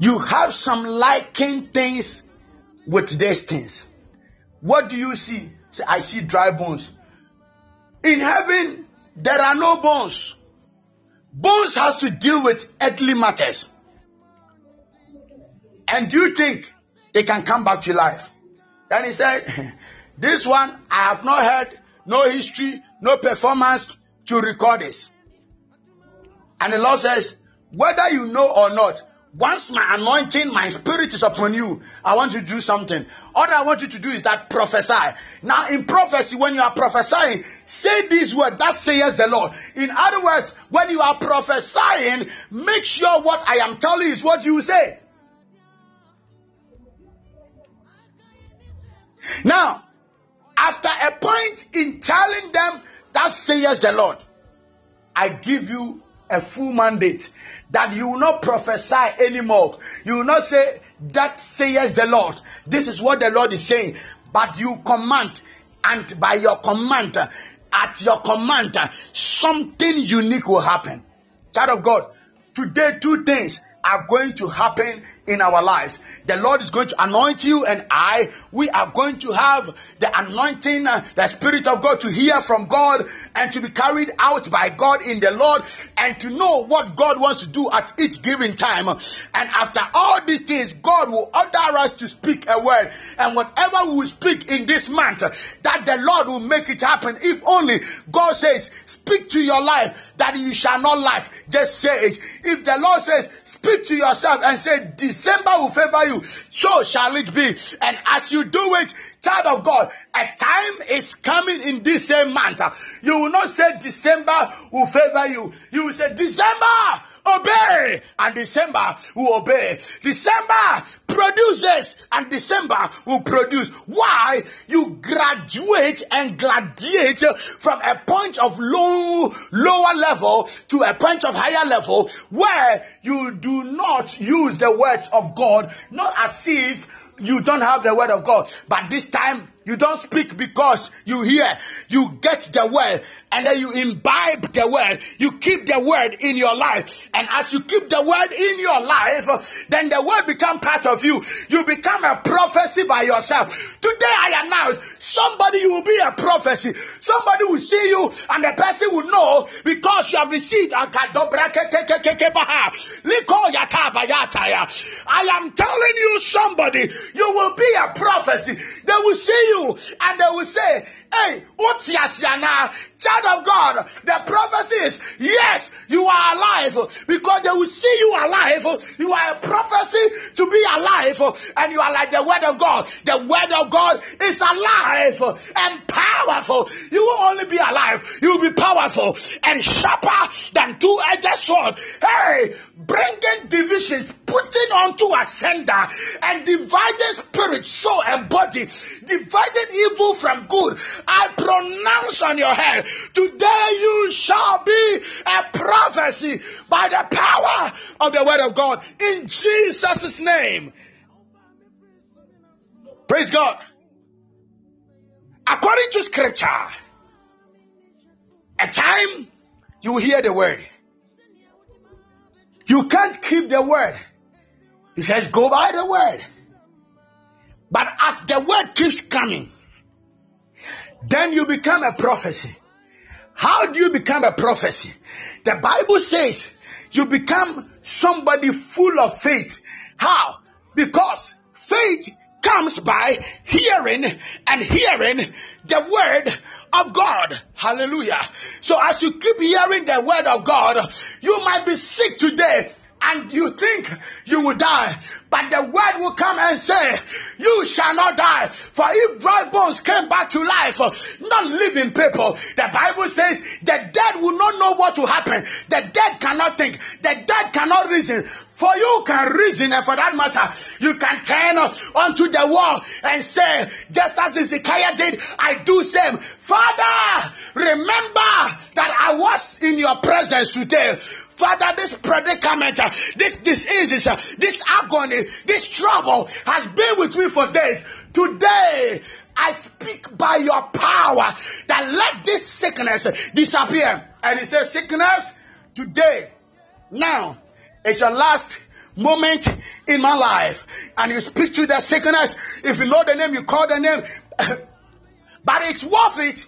you have some liking things with these things. What do you see? I see dry bones. In heaven, there are no bones. Bones has to deal with earthly matters. And do you think they can come back to life? Then he said, This one I have not heard, no history, no performance to record this. And the Lord says, Whether you know or not, once my anointing, my spirit is upon you, I want you to do something. All I want you to do is that prophesy. Now, in prophecy, when you are prophesying, say these words, that says the Lord. In other words, when you are prophesying, make sure what I am telling is what you say. Now, after a point in telling them that says the Lord, I give you a full mandate that you will not prophesy anymore. You will not say, That says the Lord. This is what the Lord is saying. But you command, and by your command, at your command, something unique will happen. Child of God, today, two things are going to happen in our lives. The Lord is going to anoint you and I. We are going to have the anointing, uh, the Spirit of God to hear from God and to be carried out by God in the Lord and to know what God wants to do at each given time. And after all these things, God will order us to speak a word. And whatever we speak in this month, that the Lord will make it happen. If only God says, speak to your life that you shall not lack. Just say it. If the Lord says, speak to yourself and say, December will favor you, so shall it be. And as you do it, child of God, a time is coming in this same month. You will not say December will favor you. You will say December obey and December will obey. December produces and December will produce. Why? You graduate and gladiate from a point of low, lower level to a point of higher level where you do not use the words of God, not as if you don't have the word of God, but this time you don't speak because you hear. You get the word and then you imbibe the word. You keep the word in your life. And as you keep the word in your life, then the word become part of you. You become a prophecy by yourself. Today I announce somebody will be a prophecy. Somebody will see you and the person will know because you have received I am telling you somebody you will be a prophecy. They will see you and they will say, Hey? Child of God, the prophecy is yes, you are alive because they will see you alive. You are a prophecy to be alive, and you are like the word of God. The word of God is alive and powerful. You will only be alive, you will be powerful and sharper than two edged sword. Hey, bringing divisions, putting onto a sender and dividing spirit, soul, and body, dividing evil from good. I pronounce on your head, today you shall be a prophecy by the power of the word of God in Jesus' name. Praise God. According to scripture, a time you hear the word. You can't keep the word. He says, go by the word. But as the word keeps coming, then you become a prophecy. How do you become a prophecy? The Bible says you become somebody full of faith. How? Because faith comes by hearing and hearing the word of God. Hallelujah. So as you keep hearing the word of God, you might be sick today and you think you will die, but the word will come and say, You shall not die. For if dry bones came back to life, not living people, the Bible says the dead will not know what will happen. The dead cannot think, the dead cannot reason. For you can reason, and for that matter, you can turn onto the wall and say, just as Ezekiel did, I do same. Father, remember that I was in your presence today. Father, this predicament, uh, this disease, uh, this agony, this trouble has been with me for days. Today, I speak by your power that let this sickness disappear. And he says, sickness, today, now, is your last moment in my life. And you speak to the sickness. If you know the name, you call the name. but it's worth it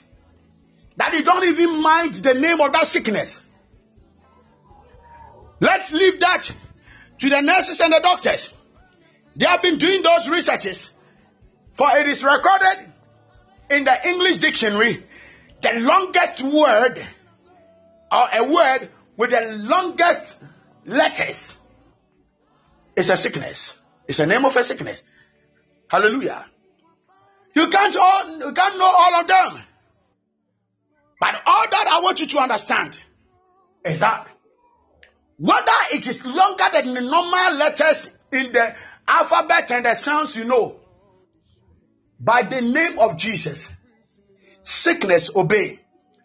that you don't even mind the name of that sickness. Let's leave that to the nurses and the doctors. They have been doing those researches. For it is recorded in the English dictionary the longest word or a word with the longest letters is a sickness. It's a name of a sickness. Hallelujah. You can't all, you can't know all of them. But all that I want you to understand is that whether it is longer than the normal letters in the alphabet and the sounds you know, by the name of Jesus, sickness obey,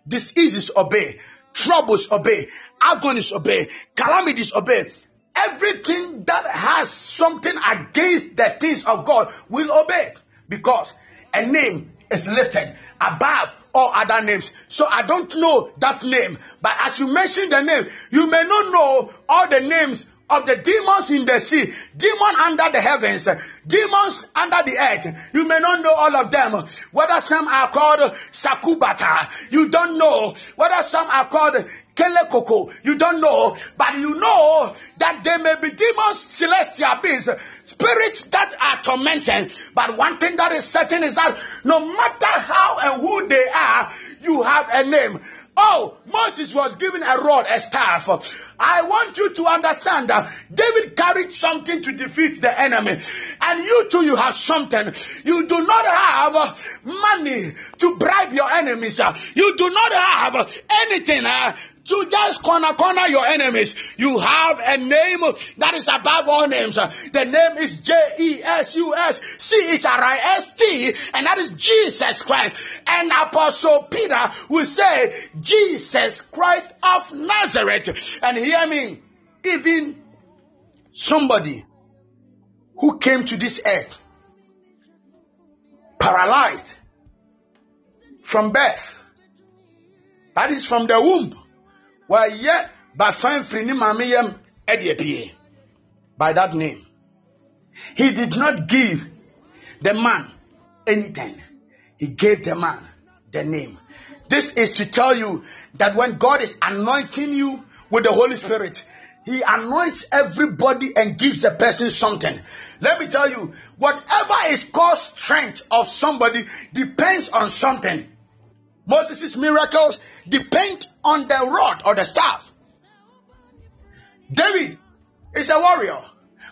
diseases obey, troubles obey, agonies obey, calamities obey. Everything that has something against the things of God will obey because a name is lifted above all other names. So I don't know that name, but as you mention the name, you may not know all the names of the demons in the sea, demon under the heavens, demons under the earth. You may not know all of them. Whether some are called Sakubata, you don't know. Whether some are called Kelekoko, you don't know. But you know that there may be demons, celestial beings, spirits that are tormenting. But one thing that is certain is that no matter how and who they are, you have a name. Oh, Moses was given a rod, a staff. I want you to understand that David carried something to defeat the enemy. And you too, you have something. You do not have money to bribe your enemies. You do not have anything uh, to just corner corner your enemies. You have a name that is above all names. The name is J E S U S C H R I S T, and that is Jesus Christ. And Apostle Peter will say, Jesus Christ of Nazareth. And hear me, even somebody who came to this earth paralyzed from birth, that is from the womb bafan firi ne maame yam ɛde apie by that name. He did not give the man anything. He gave the man the name. This is to tell you that when god is anointing you with the holy spirit he anoints everybody and gives the person something. Let me tell you whatever is called strength of somebody depends on something Moses' miracles depend on the rod or the staff. David is a warrior.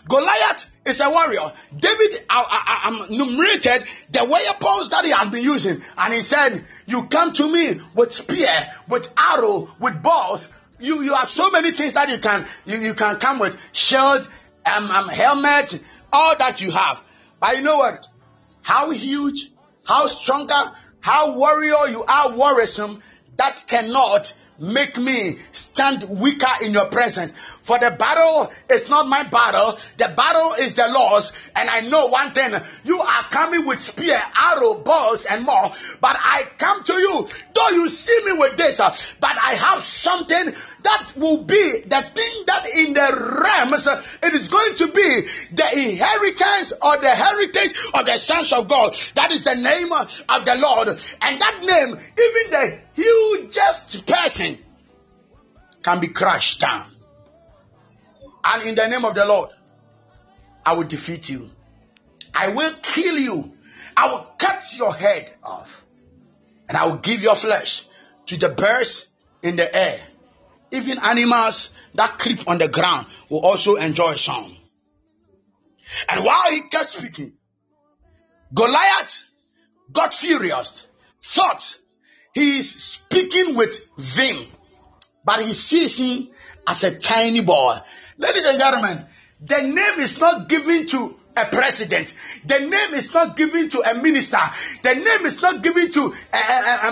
Goliath is a warrior. David I, I, I enumerated the weapons that he had been using, and he said, "You come to me with spear, with arrow, with balls. You you have so many things that you can you, you can come with shield, um, um, helmet, all that you have. But you know what? How huge, how stronger, how warrior you are, worrisome, that cannot make me stand weaker in your presence. For the battle is not my battle, the battle is the Lord's. And I know one thing you are coming with spear, arrow, balls, and more. But I come to you, though you see me with this, uh, but I have something that will be the thing that in the realms uh, it is going to be the inheritance or the heritage of the sons of God. That is the name uh, of the Lord. And that name, even the hugest person can be crushed down. And in the name of the Lord, I will defeat you. I will kill you. I will cut your head off. And I will give your flesh to the birds in the air. Even animals that creep on the ground will also enjoy some. And while he kept speaking, Goliath got furious, thought he is speaking with vim, but he sees him as a tiny boy. Ladies and gentlemen, the name is not given to a president. The name is not given to a minister. The name is not given to a, a-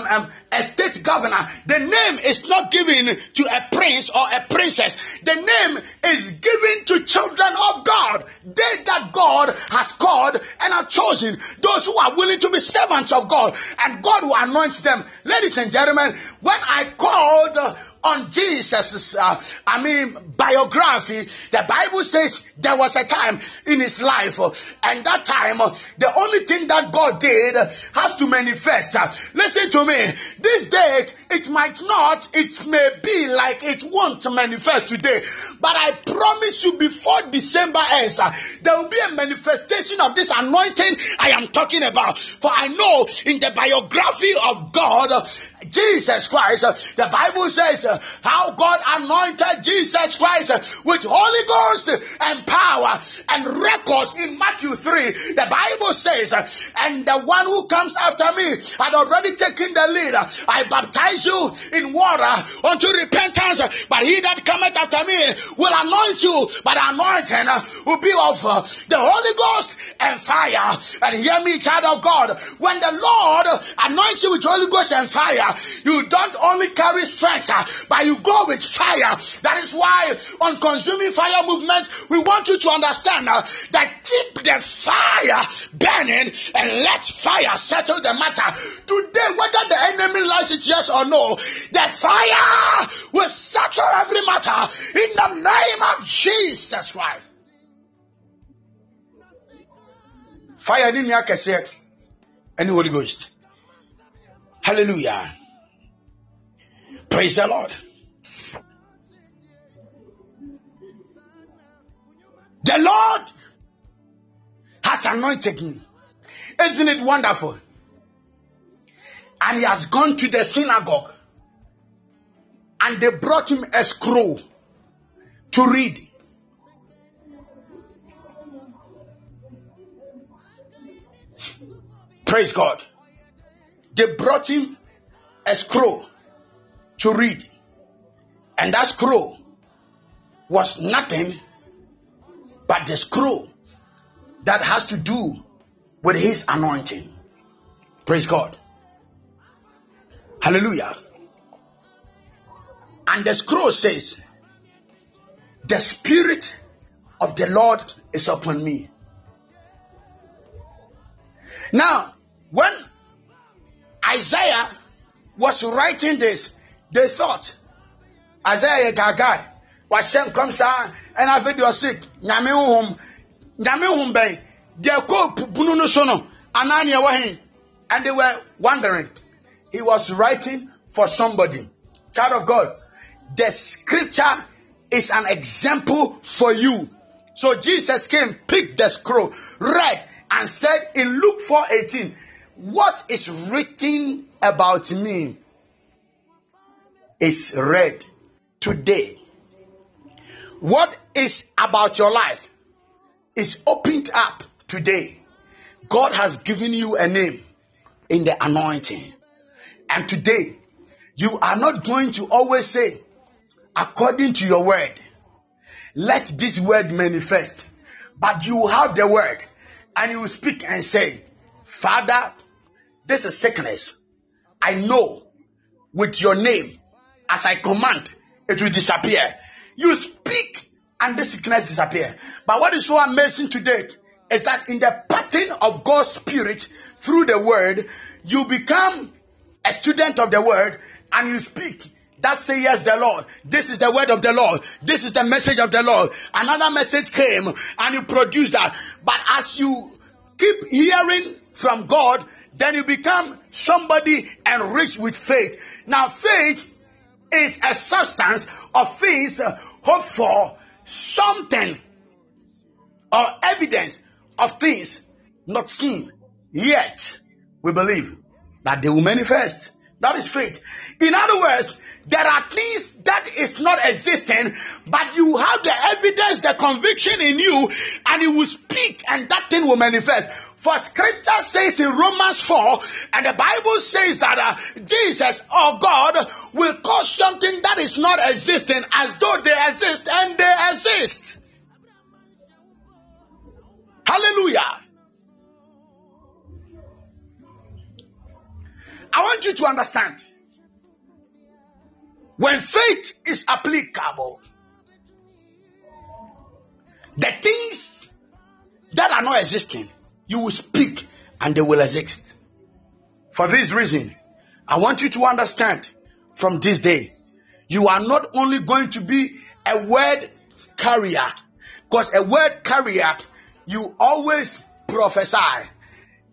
a- a- state governor. The name is not given to a prince or a princess. The name is given to children of God. They that God has called and have chosen. Those who are willing to be servants of God. And God will anoint them. Ladies and gentlemen, when I called on Jesus' uh, I mean biography, the Bible says there was a time in his life, uh, and that time uh, the only thing that God did uh, has to manifest. Uh, listen to me. This day it might not, it may be like it won't manifest today. But I promise you before December ends, uh, there will be a manifestation of this anointing I am talking about. For I know in the biography of God, Jesus Christ, the Bible says how God anointed Jesus Christ with Holy Ghost and power and records in Matthew 3. The Bible says, and the one who comes after me had already taken the lead. I baptize you in water unto repentance, but he that cometh after me will anoint you, but anointing will be of the Holy Ghost and fire. And hear me, child of God, when the Lord anoints you with Holy Ghost and fire, you don't only carry strength, uh, but you go with fire. That is why on consuming fire movement, we want you to understand uh, that keep the fire burning and let fire settle the matter. Today, whether the enemy likes it yes or no, the fire will settle every matter in the name of Jesus Christ. Fire in ni nia kɛseɛ ɛne Holy Ghost. Hallelujah. Praise the Lord. The Lord has anointed me. Isn't it wonderful? And he has gone to the synagogue and they brought him a scroll to read. Praise God. They brought him a scroll to read. And that scroll was nothing but the scroll that has to do with his anointing. Praise God. Hallelujah. And the scroll says, The Spirit of the Lord is upon me. Now, when Isaiah was writing this, they thought, Isaiah gagai, wahyɛ nkɔm saa, ɛna afei deɛ ɔse, nyame honhom, nyame honhom bɛn, deɛ kɔ bunu no so no, anaa he? And they were wondering. He was writing for somebody. Child of God, the scripture is an example for you. So Jesus came, picked the scroll, read, and said in Luke 4:18, What is written about me is read today. What is about your life is opened up today. God has given you a name in the anointing. And today, you are not going to always say, according to your word, let this word manifest. But you have the word and you speak and say, Father, this is sickness. I know with your name, as I command, it will disappear. You speak and the sickness disappear. But what is so amazing today is that in the pattern of God's Spirit through the word, you become a student of the word and you speak. That say yes, the Lord. This is the word of the Lord. This is the message of the Lord. Another message came and you produce that. But as you keep hearing from God, then you become somebody enriched with faith. Now, faith is a substance of things uh, hoped for, something or evidence of things not seen. Yet, we believe that they will manifest. That is faith. In other words, there are things that is not existing, but you have the evidence, the conviction in you, and you will speak, and that thing will manifest. For scripture says in Romans 4, and the Bible says that uh, Jesus or God will cause something that is not existing as though they exist, and they exist. Hallelujah. I want you to understand. When faith is applicable, the things that are not existing, you will speak and they will exist. For this reason, I want you to understand from this day, you are not only going to be a word carrier, because a word carrier, you always prophesy.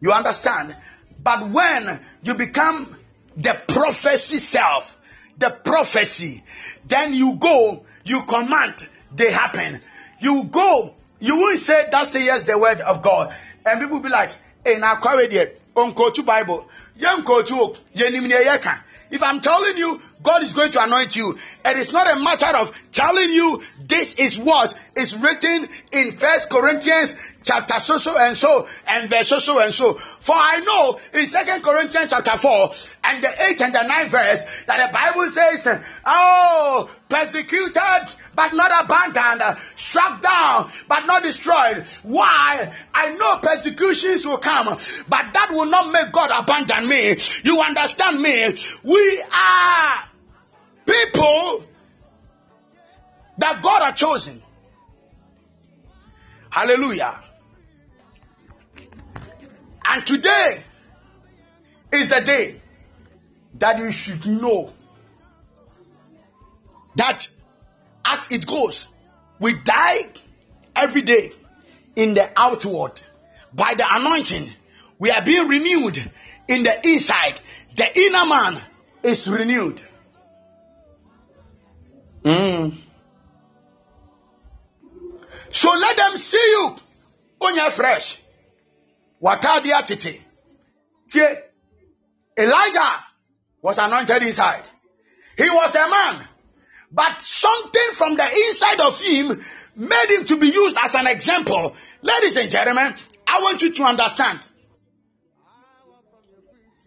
You understand? But when you become the prophecy self, the prophecy. Then you go, you command, they happen. You go, you won't say that say yes the word of God. And people be like, hey, now query on go to Bible. Go to if I'm telling you God is going to anoint you, And it is not a matter of telling you this is what is written in First Corinthians chapter so so and so and verse so so and so. For I know in Second Corinthians chapter four and the eighth and the ninth verse that the Bible says, "Oh, persecuted but not abandoned, struck down but not destroyed." Why? I know persecutions will come, but that will not make God abandon me. You understand me? We are people that God has chosen. Hallelujah. And today is the day that you should know that as it goes, we die every day in the outward. By the anointing, we are being renewed in the inside. The inner man is renewed. Mm. So let them see you you're fresh. Watadi atiti. Tie. Elijah was anointed inside. He was a man, but something from the inside of him made him to be used as an example. Ladies and gentlemen, I want you to understand.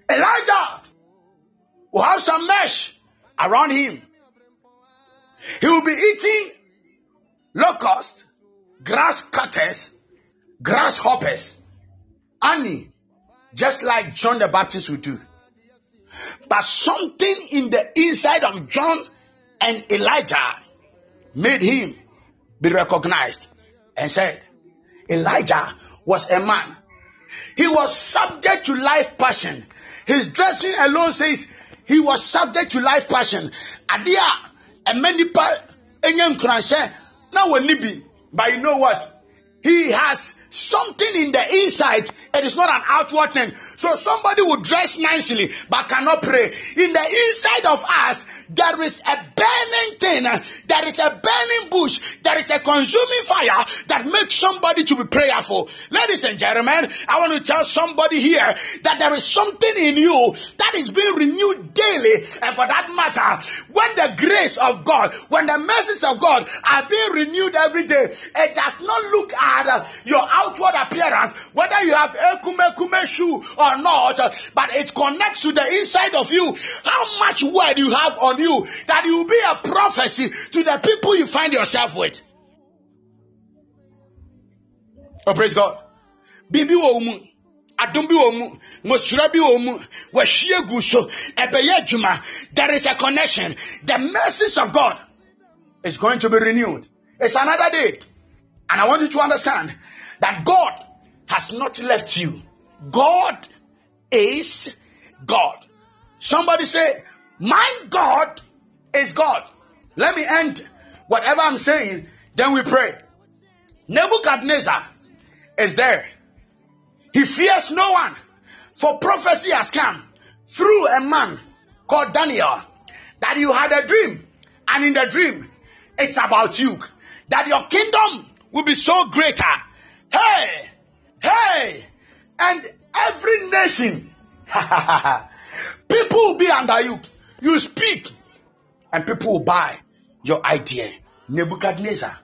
Elijah will have some mesh around him. He will be eating locusts, grass cutters, grasshoppers, honey, just like John the Baptist would do. But something in the inside of John and Elijah made him be recognized and said, Elijah was a man. He was subject to life passion. His dressing alone says he was subject to life passion. Adia, a many enye nkuranhyɛ na wɔni bi but you know what he has something in the inside it is not an outward thing. So somebody will dress nicely but cannot pray. In the inside of us there is a burning thing, there is a burning bush, there is a consuming fire that makes somebody to be prayerful. Ladies and gentlemen, I want to tell somebody here that there is something in you that is being renewed daily, and for that matter, when the grace of God, when the mercies of God are being renewed every day, it does not look at your outward appearance, whether you have a kume kume shoe or not, but it connects to the inside of you. How much word you have on you that you will be a prophecy to the people you find yourself with. Oh, praise God. Bibi wo. There is a connection. The mercies of God is going to be renewed. It's another day. And I want you to understand that God has not left you. God is God. Somebody say, My God is God. Let me end whatever I'm saying, then we pray. Nebuchadnezzar is there. He fears no one, for prophecy has come through a man called Daniel that you had a dream, and in the dream, it's about you that your kingdom will be so greater. Hey, hey, and every nation, people will be under you. You speak, and people will buy your idea. Nebuchadnezzar.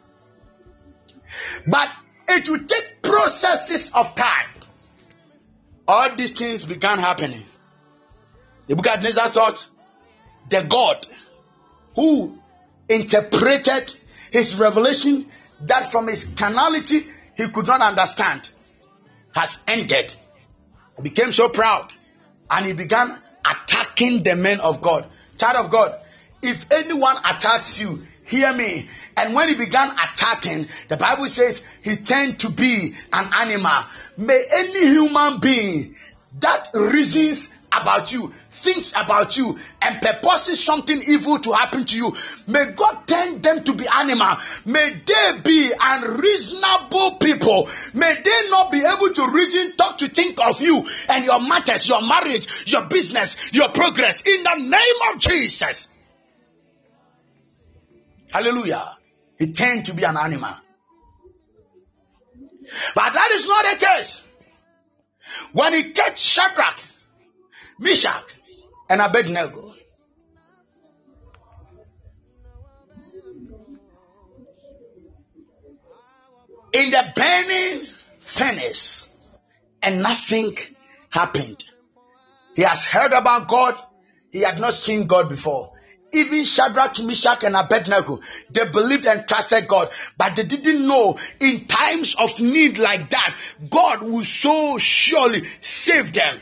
But it will take processes of time. All these things began happening. Nebuchadnezzar thought the God who interpreted his revelation that from his carnality he could not understand has ended. He became so proud and he began attacking the men of God. Child of God, if anyone attacks you, hear me. And when he began attacking, the Bible says he turned to be an animal. May any human being that reasons about you thinks about you and purposes something evil to happen to you, may God turn them to be animal. May they be unreasonable people. May they not be able to reason, talk to think of you and your matters, your marriage, your business, your progress in the name of Jesus. Hallelujah. He turned to be an animal. But that is not the case. When he kept Shadrach, Meshach, and Abednego, in the burning furnace, and nothing happened. He has heard about God, he had not seen God before. Even Shadrach, Meshach, and Abednego, they believed and trusted God, but they didn't know in times of need like that, God will so surely save them.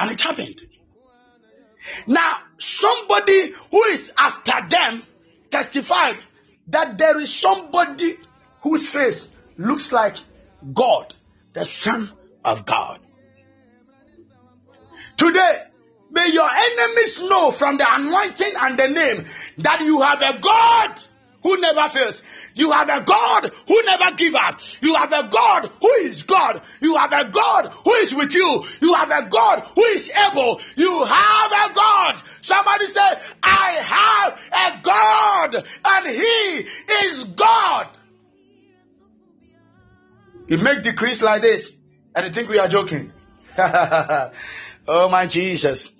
And it happened. Now, somebody who is after them testified that there is somebody whose face looks like God, the Son of God. Today, may your enemies know from the anointing and the name that you have a God who never fails. You have a God who never give up. You have a God who is God. You have a God who is with you. You have a God who is able. You have a God. Somebody say, I have a God and He is God. You make decrees like this and you think we are joking. oh my Jesus.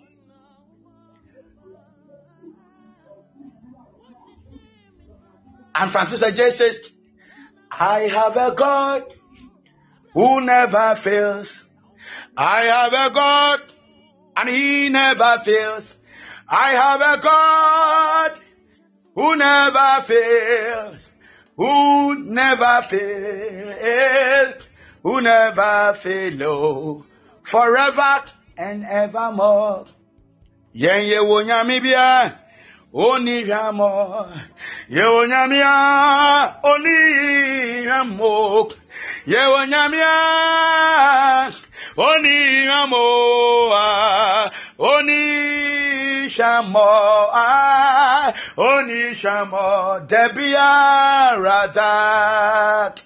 And Francis J says, I have a God who never fails. I have a God and he never fails. I have a God who never fails, who never fails, who never fails, forever and evermore. Yen ye wo nyame bia, oni hwamo. Ye wo nyame a, oni hwamo. Ye wo nyame a, oni hwamo. ah, Oni shamo, ah, oni shamo, Debia Razak.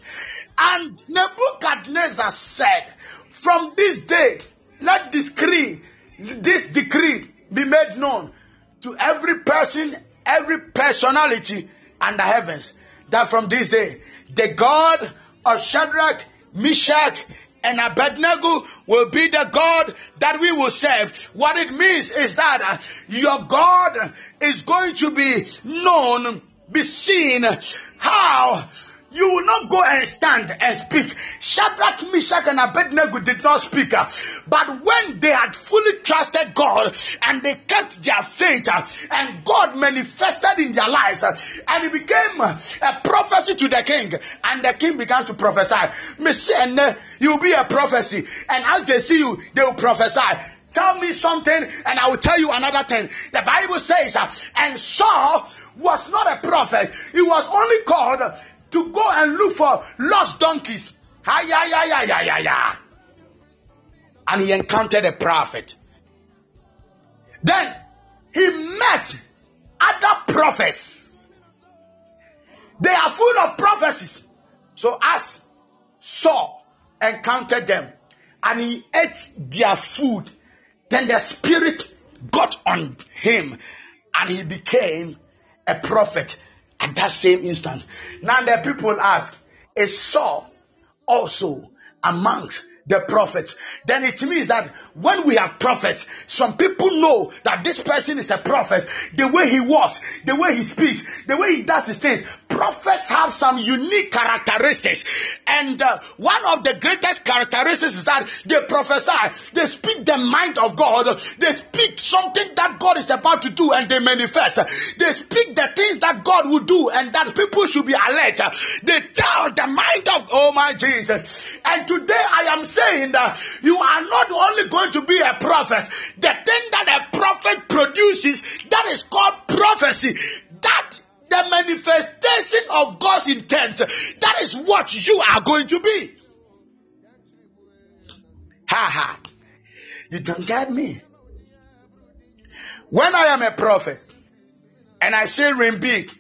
And Nebuchadnezzar said, From this day, let this decree, this decree be made known to every person, every personality under heavens, that from this day, the God of Shadrach, Meshach, and Abednego will be the God that we will serve. What it means is that your God is going to be known, be seen. How? You will not go and stand and speak. Shadrach, Meshach, and Abednego did not speak. But when they had fully trusted God and they kept their faith, and God manifested in their lives, and it became a prophecy to the king, and the king began to prophesy. And, you will be a prophecy, and as they see you, they will prophesy. Tell me something, and I will tell you another thing. The Bible says, and Saul was not a prophet, he was only called to go and look for lost donkeys. And he encountered a prophet. Then he met other prophets. They are full of prophecies. So as Saul encountered them and he ate their food, then the spirit got on him and he became a prophet at that same instant. Now the people ask, is Saul also amongst the prophets? Then it means that when we have prophets, some people know that this person is a prophet. The way he walks, the way he speaks, the way he does his things. Prophets have some unique characteristics. And uh, one of the greatest characteristics is that they prophesy. They speak the mind of God. They speak something that God is about to do and they manifest. They speak the things that God will do and that people should be alert. They tell the mind of, oh my Jesus. And today I am saying that you are not only going to be a prophet, the thing that a prophet produces, that is called prophecy. That the manifestation of God's intent, that is what you are going to be. Ha ha. You don't get me. When I am a prophet and I say rain big,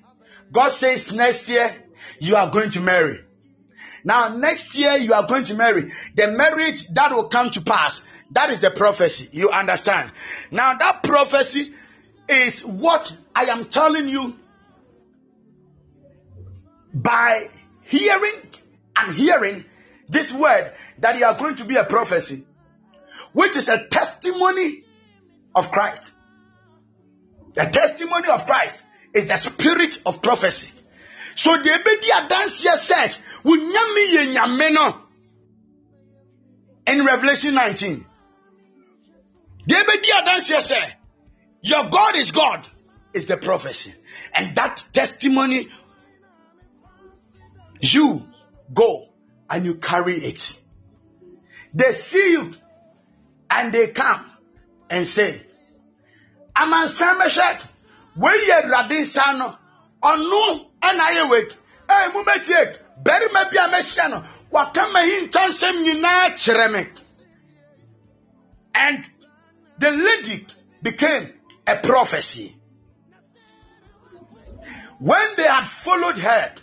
God says next year you are going to marry. Now, next year you are going to marry. The marriage that will come to pass, that is the prophecy. You understand? Now, that prophecy is what I am telling you by hearing and hearing this word that you are going to be a prophecy, which is a testimony of Christ. The testimony of Christ is the spirit of prophecy. So the wunyami yɛ nyame no in Revelation 19. The ebedi adanseɛ sɛ your God is God is the prophecy. And that testimony you go and you carry it. They see you and they come and say, amansan bɛhyɛ wei yɛ awurade nsa no ɔno ɛna ayɛ wei ɛɛ mu bɛtie barima bi a mɛhyia no. Waka mahinta nsɛm nyinaa kyerɛ me. And the lady became a prophecy. When they had followed her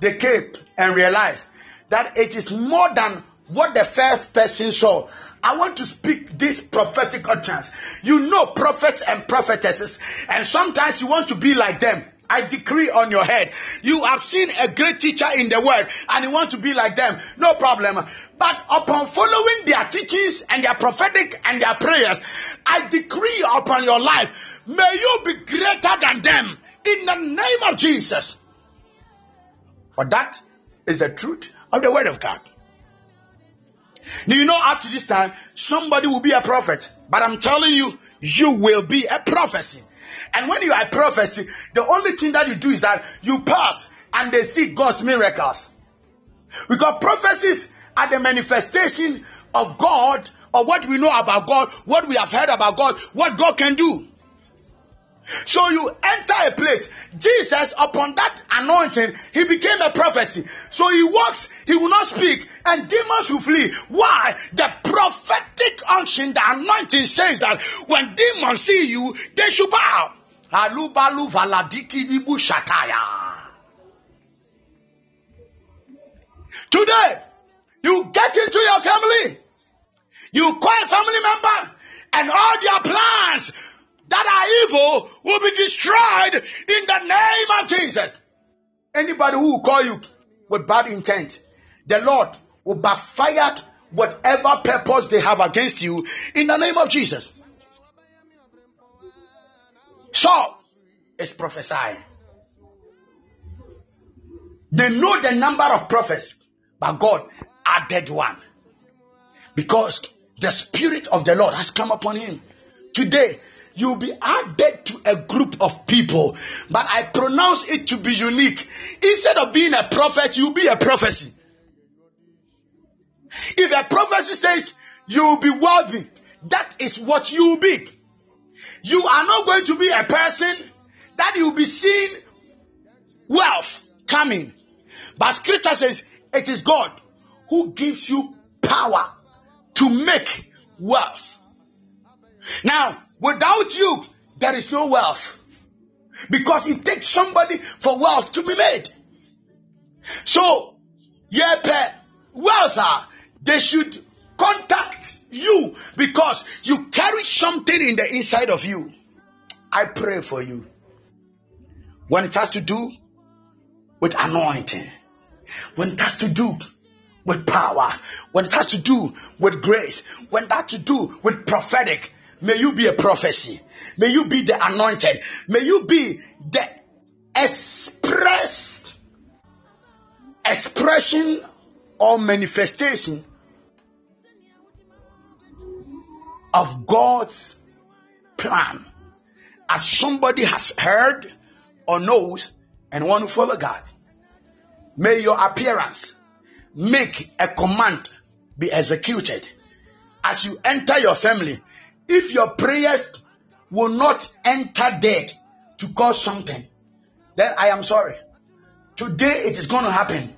they came and realized that it is more than what the first person saw. I want to speak this prophetic utterance. You know prophets and prophetesses, and sometimes you want to be like them. I decree on your head. You have seen a great teacher in the world and you want to be like them. No problem. But upon following their teachings and their prophetic and their prayers, I decree upon your life, may you be greater than them in the name of Jesus. For that is the truth of the word of God. Now, you know, up to this time, somebody will be a prophet, but I'm telling you, you will be a prophecy. And when you are a prophecy, the only thing that you do is that you pass and they see God's miracles. Because prophecies are the manifestation of God or what we know about God, what we have heard about God, what God can do. So you enter a place. Jesus, upon that anointing, he became a prophecy. So he walks, he will not speak, and demons will flee. Why? The prophetic unction, the anointing says that when demons see you, they should bow. Alubalu valadiki shataya. Today, you get into your family, you call a family member, and all their plans that are evil will be destroyed in the name of Jesus. Anybody who will call you with bad intent, the Lord will backfire whatever purpose they have against you in the name of Jesus. So is prophesying. They know the number of prophets, but God added one. Because the Spirit of the Lord has come upon him. Today, you'll be added to a group of people, but I pronounce it to be unique. Instead of being a prophet, you'll be a prophecy. If a prophecy says you'll be worthy, that is what you'll be. You are not going to be a person that you'll be seeing wealth coming. But scripture says it is God who gives you power to make wealth. Now, without you, there is no wealth. Because it takes somebody for wealth to be made. So, yeah, wealth are, they should contact you because you carry something in the inside of you. I pray for you. When it has to do with anointing, when it has to do with power, when it has to do with grace, when it has to do with prophetic, may you be a prophecy. May you be the anointed. May you be the express expression or manifestation of God's plan as somebody has heard or knows and want to follow God. May your appearance make a command be executed as you enter your family. If your prayers will not enter there to cause something, then I am sorry. Today it is going to happen.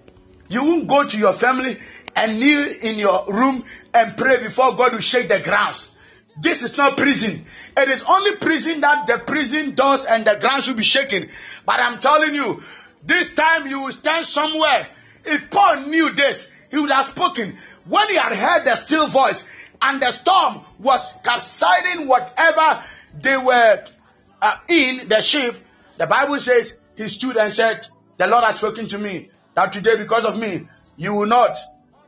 You won't go to your family and kneel in your room and pray before God will shake the grounds. This is not prison. It is only prison that the prison doors and the grounds will be shaken. But I'm telling you, this time you will stand somewhere. If Paul knew this, he would have spoken. When he had heard the still voice and the storm was capsizing whatever they were uh, in the ship, the Bible says he stood and said, The Lord has spoken to me that today, because of me, you will not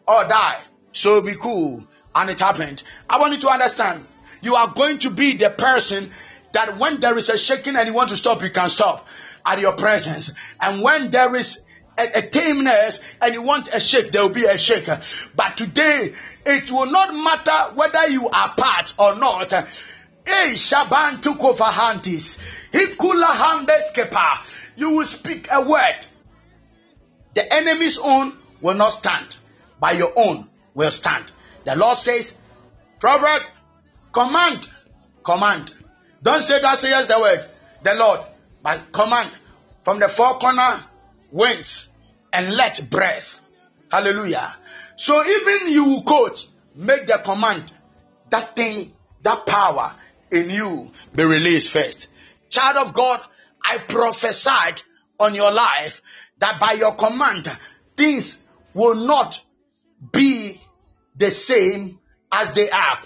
all die. So be cool. And it happened. I want you to understand you are going to be the person that when there is a shaking and you want to stop, you can stop at your presence. And when there is a, a tameness and you want a shake, there will be a shake. But today, it will not matter whether you are part or not. Hey, Shaban took over Hantis. Hikula Handeskepa. You will speak a word. The enemy's own will not stand, but your own will stand. The Lord says, Proverb, command, command. Don't say that says the word, the Lord, but command from the four corner winds and let breath. Hallelujah. So even you quote, make the command, that thing, that power in you be released first. Child of God, I prophesied on your life that by your command, things will not be the same as they are.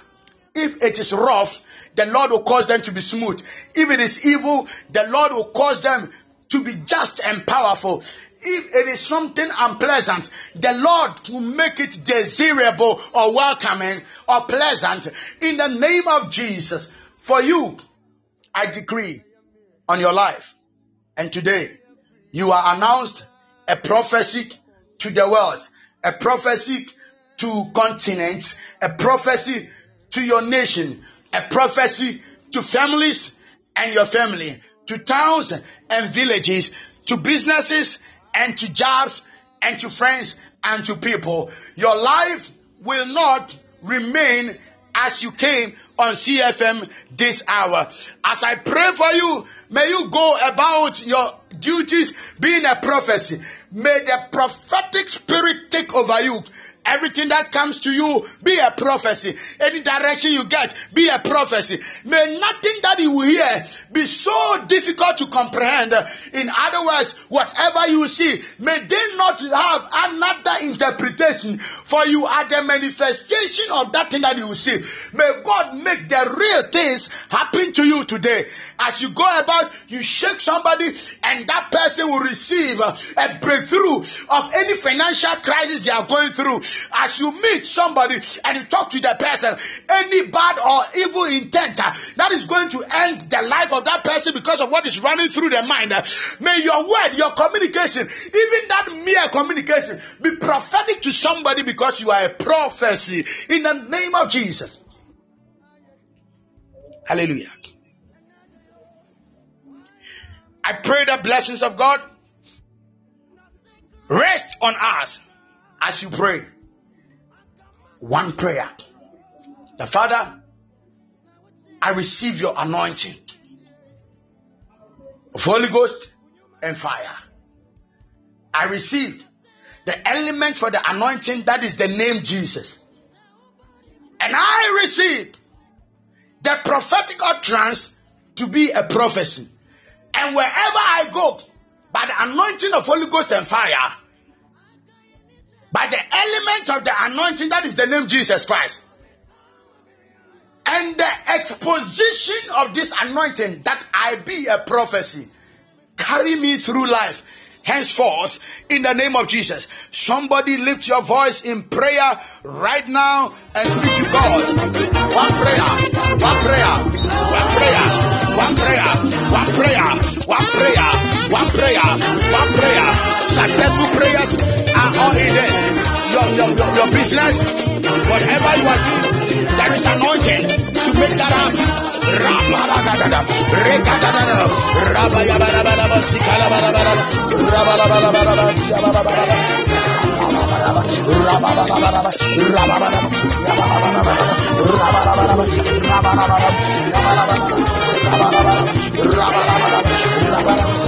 If it is rough, the Lord will cause them to be smooth. If it is evil, the Lord will cause them to be just and powerful. If it is something unpleasant, the Lord will make it desirable or welcoming or pleasant in the name of Jesus. For you, I decree on your life. And today, you are announced a prophecy to the world, a prophecy to continents, a prophecy to your nation, a prophecy to families and your family, to towns and villages, to businesses and to jobs and to friends and to people. Your life will not remain as you came on CFM this hour. As I pray for you, may you go about your duties being a prophecy. May the prophetic spirit take over you. Everything that comes to you be a prophecy. Any direction you get be a prophecy. May nothing that you hear be so difficult to comprehend. In other words, whatever you see, may they not have another interpretation for you are the manifestation of that thing that you see. May God make the real things happen to you today. As you go about, you shake somebody and that person will receive a breakthrough of any financial crisis they are going through. As you meet somebody and you talk to the person, any bad or evil intent uh, that is going to end the life of that person because of what is running through their mind, uh, may your word, your communication, even that mere communication, be prophetic to somebody because you are a prophecy in the name of Jesus. Hallelujah. I pray the blessings of God rest on us as you pray. One prayer. The Father, I receive your anointing of Holy Ghost and fire. I receive the element for the anointing that is the name Jesus. And I receive the prophetic utterance to be a prophecy. And wherever I go, by the anointing of Holy Ghost and fire, by the element of the anointing that is the name Jesus Christ, and the exposition of this anointing that I be a prophecy, carry me through life henceforth in the name of Jesus. Somebody lift your voice in prayer right now and speak to God. One prayer, one prayer, one prayer, one prayer, one prayer, one prayer, one prayer, one prayer. Successful prayers there. Your, your, your, your business, whatever you are doing, there is anointing to make that happen. Yabalabaraba,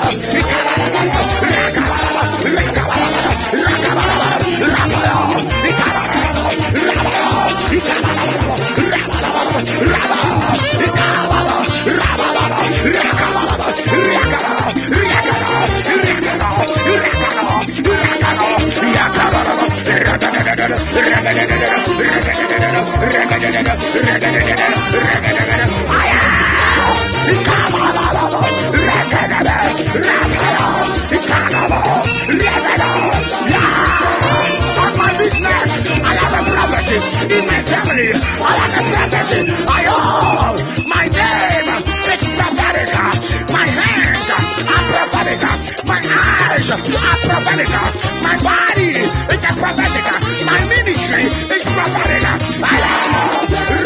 in my family. I have a prophecy. I oh, eyes are prophetic. My body is a prophetic. My ministry is prophetic. I Jesus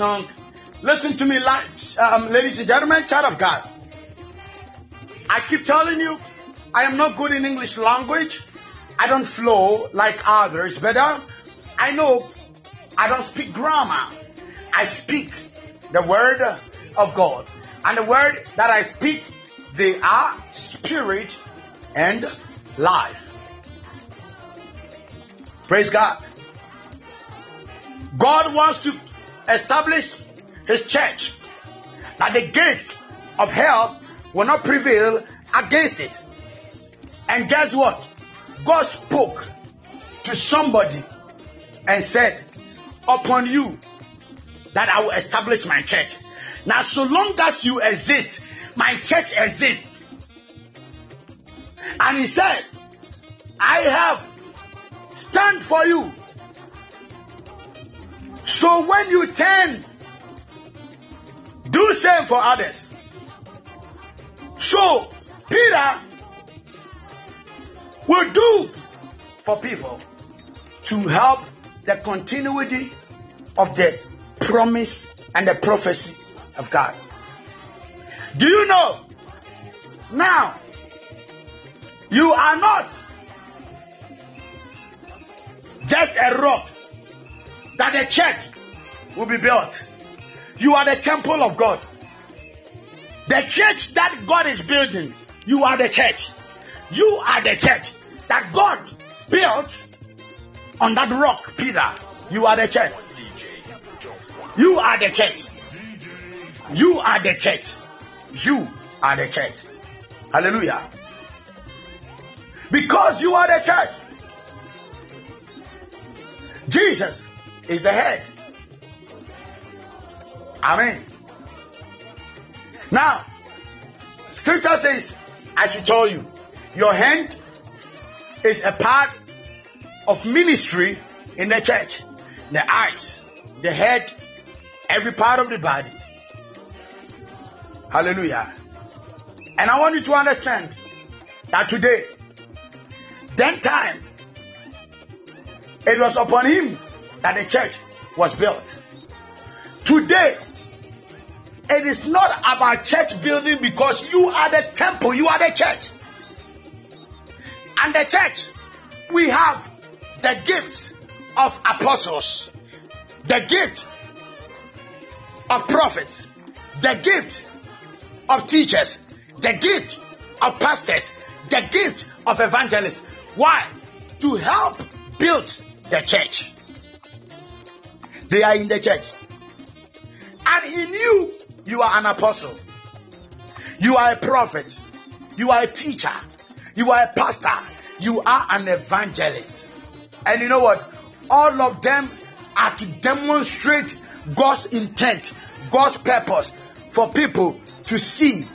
song. Listen to me, um, ladies and gentlemen, child of God. I keep telling you, I am not good in English language. I don't flow like others, but uh, I know I don't speak grammar. I speak the word of God. And the word that I speak, they are spirit and life. Praise God. God wants to establish his church that the gates of hell will not prevail against it. And guess what? God spoke to somebody and said, Upon you that I will establish my church. Now, so long as you exist, my church exists. And he said, I have stand for you. So when you turn, do same for others. So Peter will do for people to help the continuity of the promise and the prophecy of God. Do you know? Now, You are not just a rock that the church will be built. You are the temple of God. The church that God is building, you are the church. You are the church that God built on that rock, Peter. You are the church. You are the church. You are the church. You are the church. Hallelujah. Because you are the church. Jesus is the head. Amen. Now, scripture says, I should tell you, your hand is a part of ministry in the church. The eyes, the head, every part of the body. Hallelujah. And I want you to understand that today, then time, it was upon him that the church was built. Today, it is not about church building because you are the temple, you are the church. And the church, we have the gift of apostles, the gift of prophets, the gift of teachers, the gift of pastors, the gift of evangelists. Why? To help build the church. They are in the church. And he knew you are an apostle. You are a prophet. You are a teacher. You are a pastor. You are an evangelist. And you know what? All of them are to demonstrate God's intent, God's purpose for people to see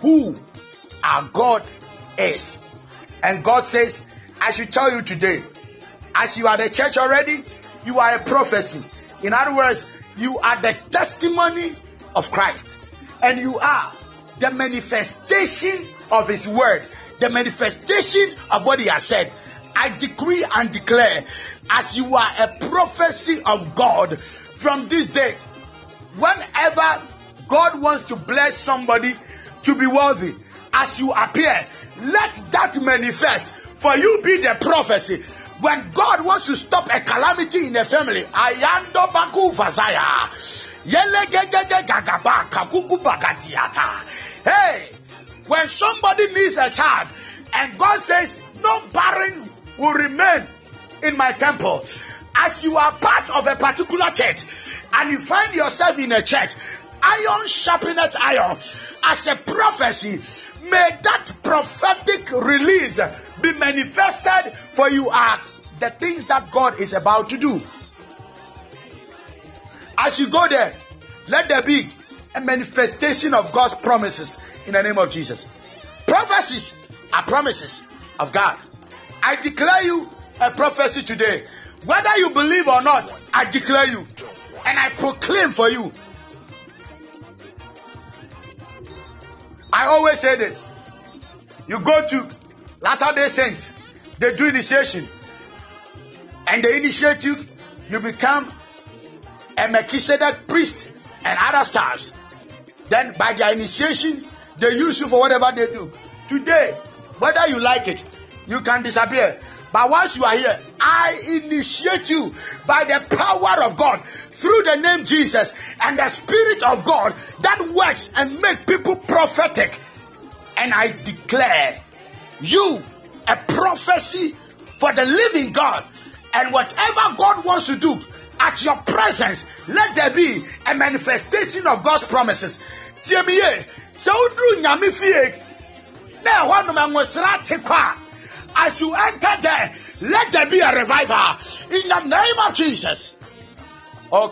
who our God is. And God says, I should tell you today, as you are the church already, you are a prophecy. In other words, you are the testimony of Christ. And you are the manifestation of His word, the manifestation of what He has said. I decree and declare, as you are a prophecy of God from this day, whenever God wants to bless somebody to be worthy, as you appear, let that manifest for you be the prophecy. When God wants to stop a calamity in a family, ayando bagu vazaya. Hey, when somebody needs a child, and God says, no barren will remain in my temple. As you are part of a particular church, and you find yourself in a church, iron sharpeneth iron. As a prophecy, may that prophetic release be manifested for you are the things that God is about to do. As you go there, let there be a manifestation of God's promises in the name of Jesus. Prophecies are promises of God. I declare you a prophecy today. Whether you believe or not, I declare you and I proclaim for you. I always say this. You go to Latter day Saints, they do initiation, and they initiate you, you become a Melchizedek priest and other stars. Then by their initiation, they use you for whatever they do. Today, whether you like it, you can disappear. But once you are here, I initiate you by the power of God through the name Jesus and the Spirit of God that works and make people prophetic. And I declare you a prophecy for the living God. And whatever God wants to do at your presence, let there be a manifestation of God's promises. Tie me ye, sɛ woduru Nyame fie, na ɛhɔ nom nwosra te as you enter there, let there be a revival in the name of Jesus. Oh.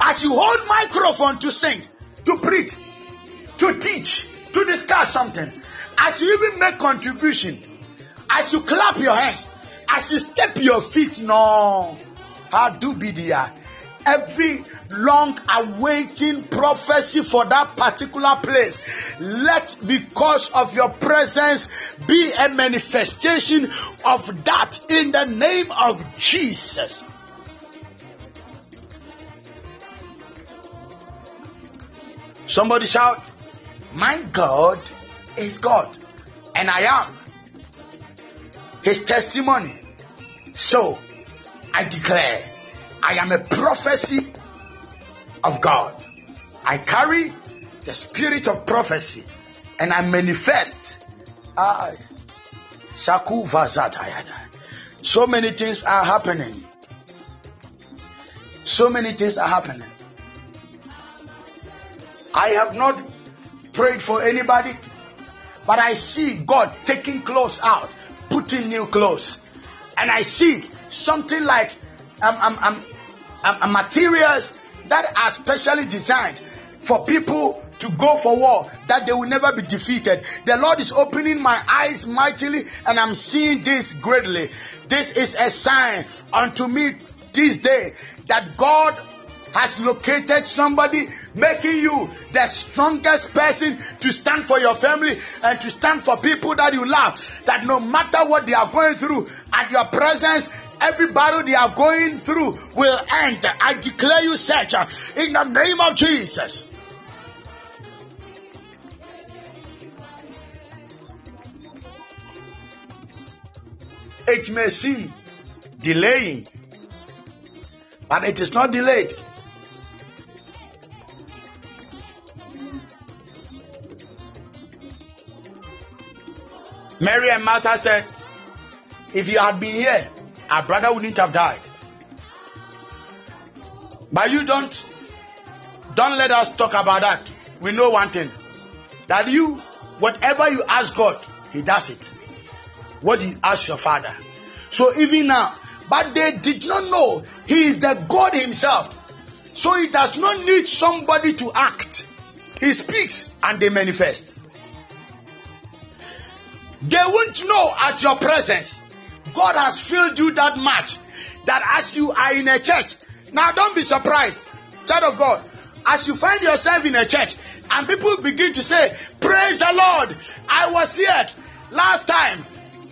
As you hold microphone to sing, to preach, to teach, to discuss something, as you even make contribution, as you clap your hands, as you step your feet, no, how do be there? Every long awaiting prophecy for that particular place, let because of your presence be a manifestation of that in the name of Jesus. Somebody shout, My God is God. and I am his testimony. So I declare I am a prophecy of God. I carry the spirit of prophecy and I manifest. I. So many things are happening. So many things are happening. I have not prayed for anybody, but I see God taking clothes out, putting new clothes. And I see something like um, um, um, um, um, materials that are specially designed for people to go for war, that they will never be defeated. The Lord is opening my eyes mightily, and I'm seeing this greatly. This is a sign unto me this day that God has located somebody making you the strongest person to stand for your family and to stand for people that you love. That no matter what they are going through, at your presence, every battle they are going through will end. I declare you such in the name of Jesus. It may seem delaying, but it is not delayed. Mary and Martha said, If you had been here, our brother wouldn't have died. But you don't don't let us talk about that. We know one thing. That you, whatever you ask God, He does it. What you ask your father. So even now, but they did not know He is the God Himself. So He does not need somebody to act. He speaks and they manifest. They won't know at your presence. God has filled you that much that as you are in a church, now don't be surprised, child of God, as you find yourself in a church and people begin to say, Praise the Lord, I was here last time,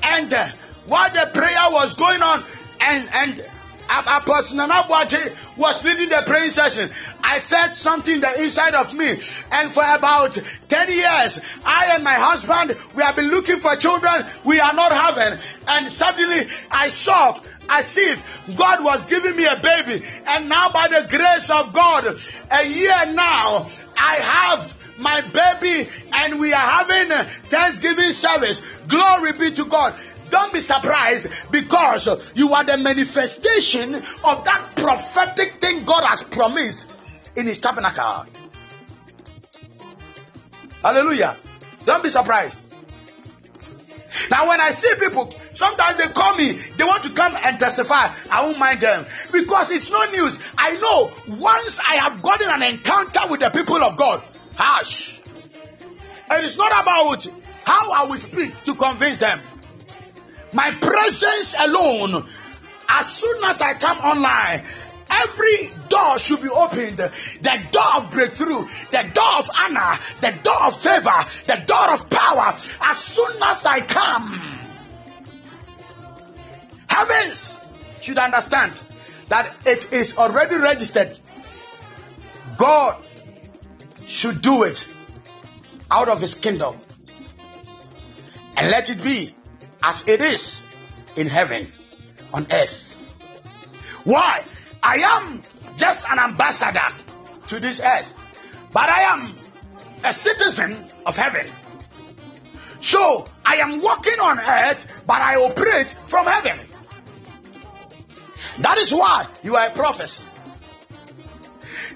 and uh, while the prayer was going on, and and Apostle Nanabuache was leading the praying session. I felt something in the inside of me. And for about 10 years, I and my husband, we have been looking for children we are not having. And suddenly I saw as if God was giving me a baby. And now by the grace of God, a year now, I have my baby and we are having a Thanksgiving service. Glory be to God. Don't be surprised because you are the manifestation of that prophetic thing God has promised in His tabernacle. Hallelujah. Don't be surprised. Now, when I see people, sometimes they call me, they want to come and testify. I won't mind them because it's no news. I know once I have gotten an encounter with the people of God, hush. And it's not about how I will speak to convince them. My presence alone, as soon as I come online, every door should be opened. The door of breakthrough, the door of honor, the door of favor, the door of power. As soon as I come, heavens should understand that it is already registered. God should do it out of his kingdom. And let it be as it is in heaven, on earth. Why? I am just an ambassador to this earth, but I am a citizen of heaven. So I am walking on earth, but I operate from heaven. That is why you are a prophet.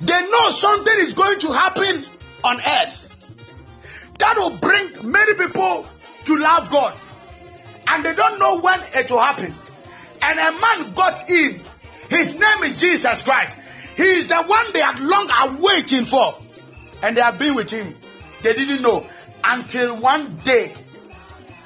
They know something is going to happen on earth that will bring many people to love God and they don't know when it will happen. And a man got in. His name is Jesus Christ. He is the one they had long awaiting for. And they have been with him. They didn't know until one day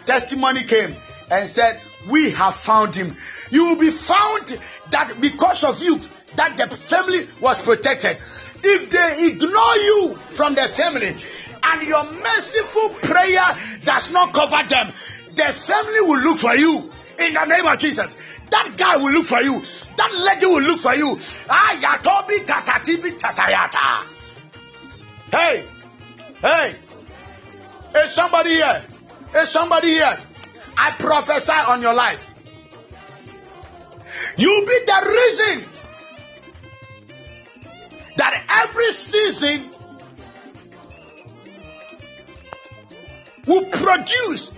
testimony came and said, We have found him. You will be found that because of you, that the family was protected. If they ignore you from the family and your merciful prayer does not cover them, the family will look for you in the name of Jesus. That guy will look for you. That lady will look for you. Hey, hey, is somebody here? Is somebody here? I prophesy on your life. You'll be the reason that every season will produce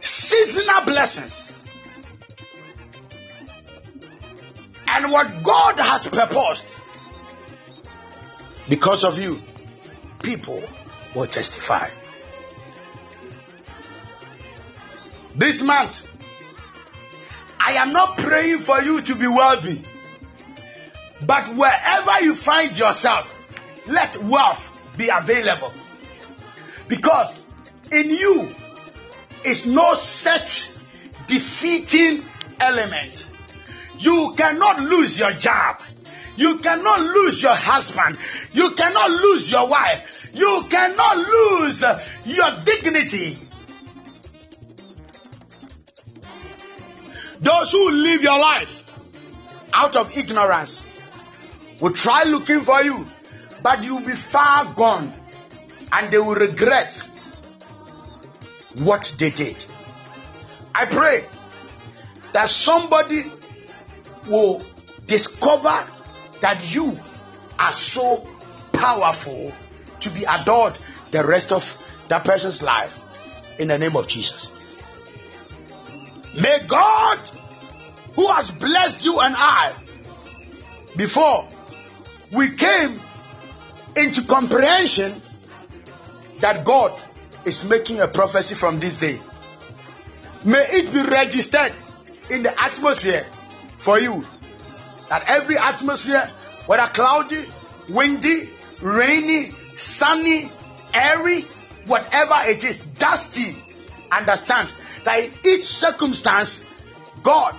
seasonal blessings. And what God has purposed because of you, people will testify. This month, I am not praying for you to be wealthy, but wherever you find yourself, let wealth be available. Because in you is no such defeating element. You cannot lose your job. You cannot lose your husband. You cannot lose your wife. You cannot lose your dignity. Those who live your life out of ignorance will try looking for you, but you'll be far gone and they will regret what they did. I pray that somebody will discover that you are so powerful to be adored the rest of that person's life in the name of Jesus. May God, who has blessed you and I, before we came into comprehension that God is making a prophecy from this day, may it be registered in the atmosphere for you that every atmosphere, whether cloudy, windy, rainy, sunny, airy, whatever it is, dusty, understand that in each circumstance, God,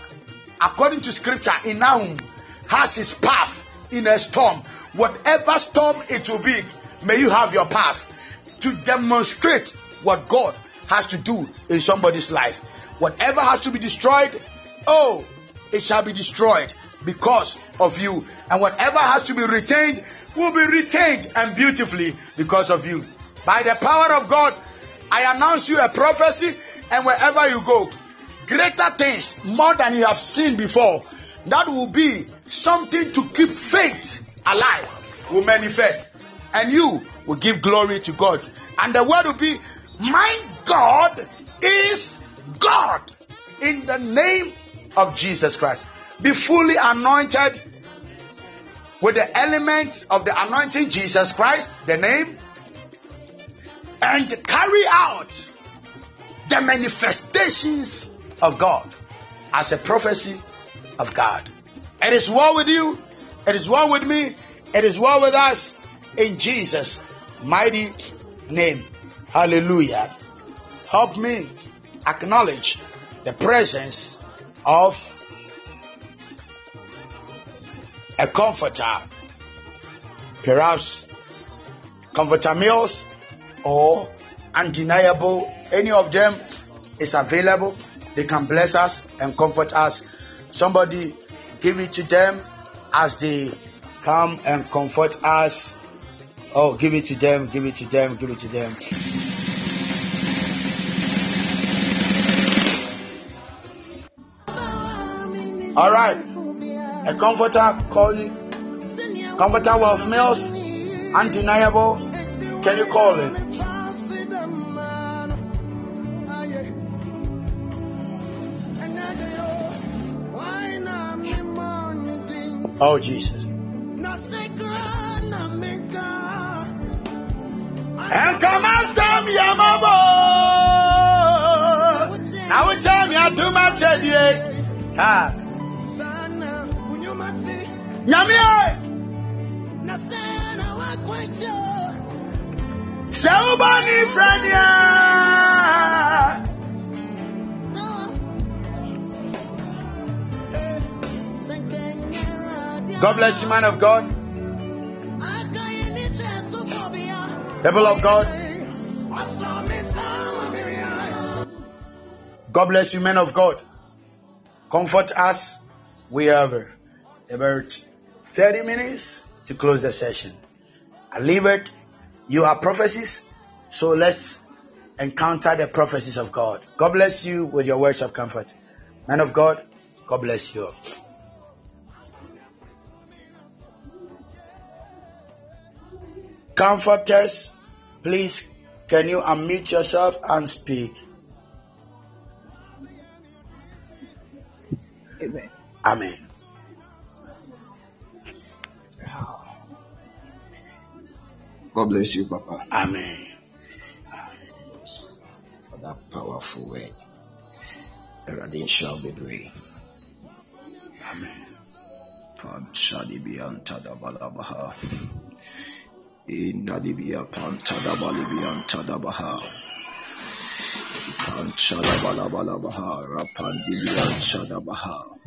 according to scripture in Nahum, has his path in a storm. Whatever storm it will be, may you have your path to demonstrate what God has to do in somebody's life. Whatever has to be destroyed, oh, it shall be destroyed because of you. And whatever has to be retained will be retained and beautifully because of you. By the power of God, I announce you a prophecy, and wherever you go, greater things, more than you have seen before, that will be something to keep faith alive, will manifest. And you will give glory to God. And the word will be, My God is God. In the name of Jesus Christ. Be fully anointed with the elements of the anointing Jesus Christ, the name, and carry out the manifestations of God as a prophecy of God. It is well with you, it is well with me, it is well with us in Jesus' mighty name. Hallelujah. Help me acknowledge the presence of a comforter, perhaps comforter meals or undeniable. Any of them is available. They can bless us and comfort us. Somebody give it to them as they come and comfort us. Oh, give it to them, give it to them, give it to them. All right. A comforter calling, comforter of males. undeniable. Can you call it? Oh, Jesus. And come on, some yamabo. Now we tell me I do my check. Ha. Nyame. Sɛ wobɔ ne frɛ nea. God bless you, man of God. People of God. God bless you, men of God. Comfort us. We have about 30 minutes to close the session. I leave it You are prophecies, so let's encounter the prophecies of God. God bless you with your words of comfort. Man of God, God bless you. Comforters, please can you unmute yourself and speak? Amen. Amen. God bless you, Papa, Amen. for that powerful word. Erade shall be brave. Amen. Panchadibian Tadabalabaha. Indadibia Pantadabalibian Tadabaha. Panchadabalabalabaha. Rapandibian Chadabaha.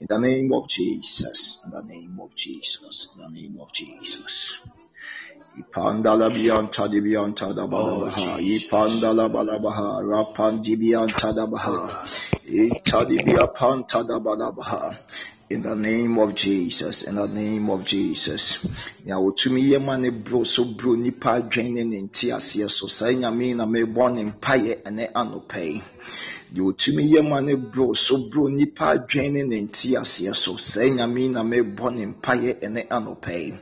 In the name of Jesus, in the name of Jesus, in the name of Jesus. Ipandala bianta dibianta da balabaha. Oh, Ipandala balabaha. Rapandibianta da baha. Itadibia panta da balabaha. In the name of Jesus, in the name of Jesus. Nya wotumi yɛ ma ne bro so bro nipa adwene ne ne nte aseɛ so. Saa nyame na mebɔ ne mpaeɛ ɛnɛ anɔpɛ yi. Deɛ otumi yɛ ma ne bro so bro nipa adwene ne ne aseɛ so saa nyame na mebɔ ne mpaeɛ ɛne anɔpɛ yi.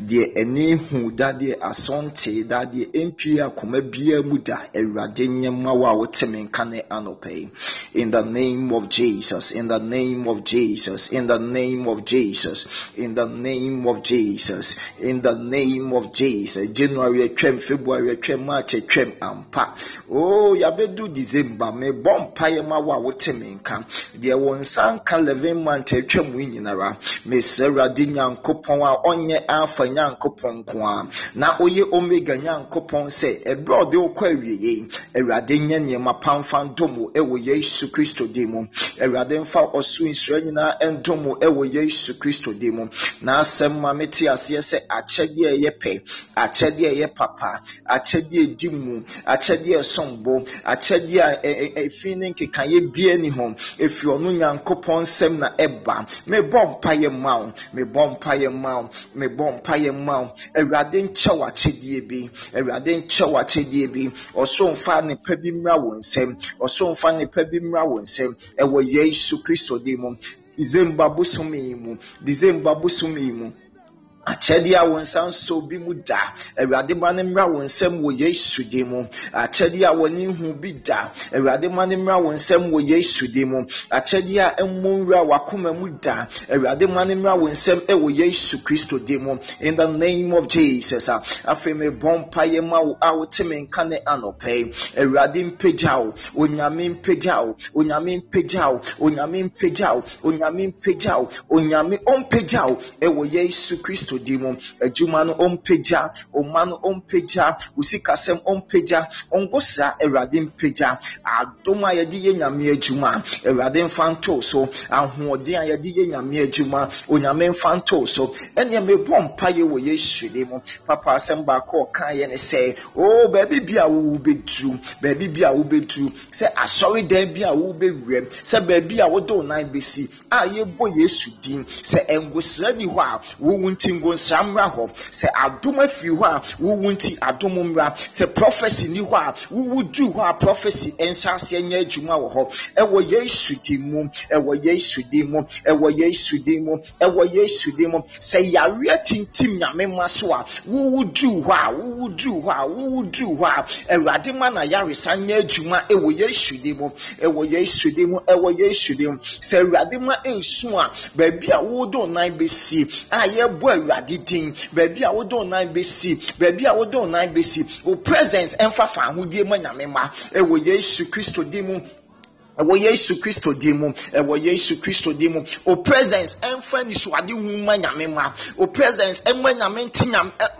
Deɛ ɛne hu dadeɛ asɔnte dadeɛ ɛntwie akoma biara mu da awurade nyɛma wo a wote me nka ne anɔpɛ yi. In the name of jesus in the name of jesus in the name of jesus in the name of jesus in the name of jesus. January atwam february atwam march atwam ampa. Oh yɛabɛdu december mebɔ mpaeɛ ma wo a wote me nka. Deɛ wo nsa nka 11 month atwam yi nyinara mesrɛ awurade nyankopɔn a ɔnyɛ alpha nyankopɔn nko a na ɔyɛ omega nyankopɔn sɛ ɛberɛ a ɔde wokɔ awiei awurade nyɛ nneɛma pamfa ndom wo ɛwɔ yesu kristo din mu. Awurade mfa ɔso nsura nyinaa ɛndom wo ɛwɔ yesu kristo din mu. Na asɛm ma mete aseɛ sɛ akyɛdeɛ ɛyɛ pɛ akyɛdeɛ ɛyɛ papa akyɛdeɛ a ɛdi mu akyɛdeɛ ɛsom bo akyɛdeɛ a ɛfi ne nkekaeɛ bia ni ho. Ɛfiri ɔno nyankopɔn nsɛm na ɛba. Mebɔ mpayɛ ma wo. Mebɔ mpayɛ ma wo. Mebɔ mpayɛ ma wo. Awurade nkyɛ w'akyɛdeɛ bi. Awurade nkyɛ w'akyɛdeɛ bi. Ɔso mfa nnepa bi mmra wo nsɛm. Ɔso mfa nnepa bi mmra wo nsɛm. Ɛwɔ yesu kristo din mu. December bosom yi mu. December bosom yi mu akyɛdeɛ a wɔn nsa nso bi mu da. Awurade ma ne mmra wɔn nsam wɔ yesu din mu. Akyɛdeɛ a wɔn ihu bi da. Awurade ma ne mmra wɔn nsam wɔ yesu din mu. Akyɛdeɛ a ɛmmɔ nwura wakoma mu da. Awurade ma ne mmra wɔn nsam wɔ yesu kristo din mu. In the name of jesus. A afei mebɔ mpaeɛ ma wo a wote me nka ne anɔpɛ yi. Awurade mpagya wo. Onyame mpagya wo. Onyame mpagya wo. Onyame mpagya wo. Onyame mpagya wo. Onyame ɔmpagya wo ɛwɔ yesu kristo din mu. Adwuma no ɔmpagya ɔma no ɔmpagya wo sikasɛm ɔmpagya saa awurade mpagya. Adom a yɛde yɛ nyame adwuma awurade mfa ntoo so. Ahoɔden a yɛde yɛ nyame adwuma onyame mfa ntoo so. Ɛneɛ mebɔ mpayɛ wɔ yesu din mu. Papa asɛm baako a ɔkaeɛ ne sɛ o baabi bi a wowo bɛduru baabi bi a wobɛduru sɛ asɔredan bi a wobɛwuram sɛ baabi a wode wo nan bɛsi a yɛbɔ yesu din sɛ ɛngosra ni hɔ a wowu nti ngosra mmra hɔ. Sɛ adom afiri hɔ a wowu nti adom mmra. Sɛ prophecy ni hɔ a wowu duu hɔ a prophecy ɛnhyɛ aseɛ nyɛ adwuma wɔ hɔ. Ɛwɔ yesu din mu ɛwɔ yesu din mu ɛwɔ yesu din mu ɛwɔ yesu din mu. Sɛ yareɛ tintim nyame ma so a wowu duu hɔ a wowu duu hɔ a wowu duu hɔ a awurade ma na yaresa nyɛ adwuma ɛwɔ yesu din mu ɛwɔ yesu din mu ɛwɔ yesu din mu. Sɛ awurade ma esu a baabi a wodo nan besi a yɛbɔ awurade din baabi a wodo nan besi baabi a wodo nan besi o presence ɛnfa fa ahodie ma nyame ma ɛwɔ yesu kristo din mu ɛwɔ yesu kristo din mu. Ɛwɔ yesu kristo din mu. O presence ɛnfa nisuade hu ma nyame ma. O presence ɛnma nyame nti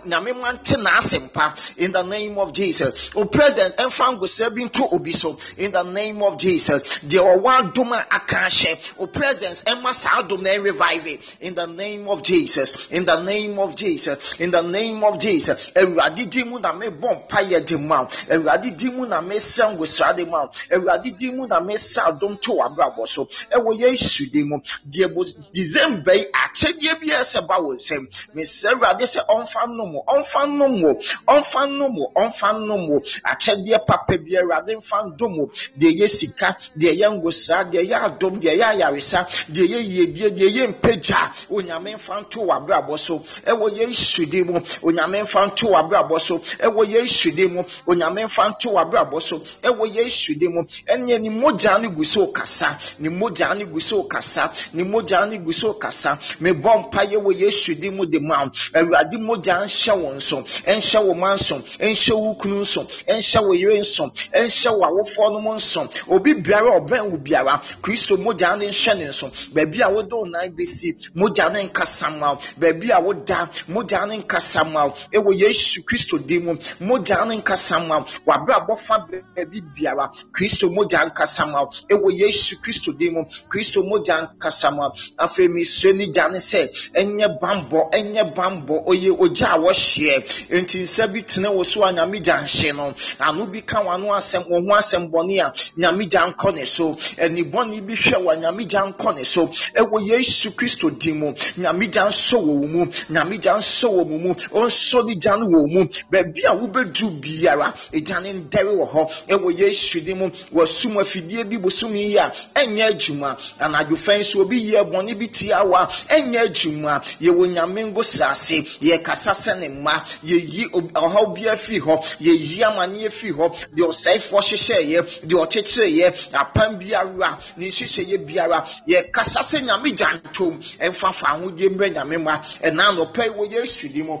nyame ma nte n'asɛmpa in the name of jesus. O presence ɛnfa ngosira bi nto obi so. In the name of jesus. Deɛ ɔwɔ adom a aka ahyɛ. O presence ɛnma saa adom na ɛrevive in the name of jesus. In the name of jesus. In the name of jesus. Awurade din mu na mebɔ mpaeɛ de ma wo. Awurade din mu na mesrɛ ngosira de ma wo. Awurade din mu na mesrɛ sa adom to w'abrabɔ so. Ɛwɔ yesu din mu. Deɛ bɔ december yi akyɛdeɛ bi ɛsɛ ba wɔ nsam. Mesrɛ awurade sɛ ɔmfa nom ɔmfa nom wo ɔmfa nom wo ɔmfa nom wo. Akyɛdeɛ papa bi awurade mfa ndom wo. Deɛ ɛyɛ sika deɛ ɛyɛ ngosra deɛ ɛyɛ adom deɛ ɛyɛ ayaresa deɛ ɛyɛ yiedie deɛ ɛyɛ mpagya onyame mfa nto w'abrabɔ so. Ɛwɔ yesu din mu onyame mfa nto w'abrabɔ so. Ɛwɔ yesu din mu onyame mfa nto w'abrabɔ so. Ɛwɔ yesu din mu ɛneɛ ne mogya no gu so kasa ne mogya no gu so kasa ne mogya no gu so kasa. Mebɔ mpaeɛ wɔ yesu din mu de ma awurade mogya nhyɛ wo nso ɛnhyɛ wo ma nso ɛnhyɛ wo kunu nso ɛnhyɛ wo yere nso ɛnhyɛ wo awofoɔ no mu nso. Obi biara ɔbɛn wo biara kristo mogya no nhyɛ ne nso. Baabi a wode wo nan bɛsi mogya no nkasa ma baabi a woda mogya no nkasa ma ɛwɔ yesu kristo din mu mogya no nkasa ma wabrabɔ fa baabi biara kristo mogya nkasa ma ɛwɔ yesu kristo din mu. Kristo mogya nkasa ma wo afei mesrɛ ne gya ne sɛ ɛnyɛ bambɔ ɛnyɛ bambɔ ɔyɛ ogya a wɔhyeɛ. Nti nsa bi tene wo so a nyame gya nhye no ano bi ka w'ano asɛm wo ho asɛm bɔne a nyame gya nkɔ ne so. Ani bɔne bi hwɛ wɔ nyame gya nkɔ ne so. Ɛwɔ yesu kristo din mu. Nyame gya nsɔ wɔ wo mu. Nyame gya nsɔ wɔ mo mu. Ɔnsɔ ne gya no wɔ mu. Baabi a wobɛduru biara egya ne ndɛre wɔ hɔ. Ɛwɔ yesu din mu. Wɔsum afidie bi bosom yi a ɛnyɛ adwuma. Anadwo fɛn so obi yɛ bɔne bi tia wa ɛnyɛ adwuma. Yɛwɔ nyame ngosra ase yɛkasa sɛ ne mma yɛyi ɔhaw bi afiri hɔ yɛyi amanneɛ firi hɔ. Deɛ ɔsɛefoɔ hyehyɛeɛ deɛ ɔkyekyereeɛ apam biara ne nhyehyɛeɛ biara yɛkasa sɛ nyame gya ntom. Ɛmfa fa ahodie mmrɛ nyame mma. Ɛna anɔpa yi wɔ yesu di mu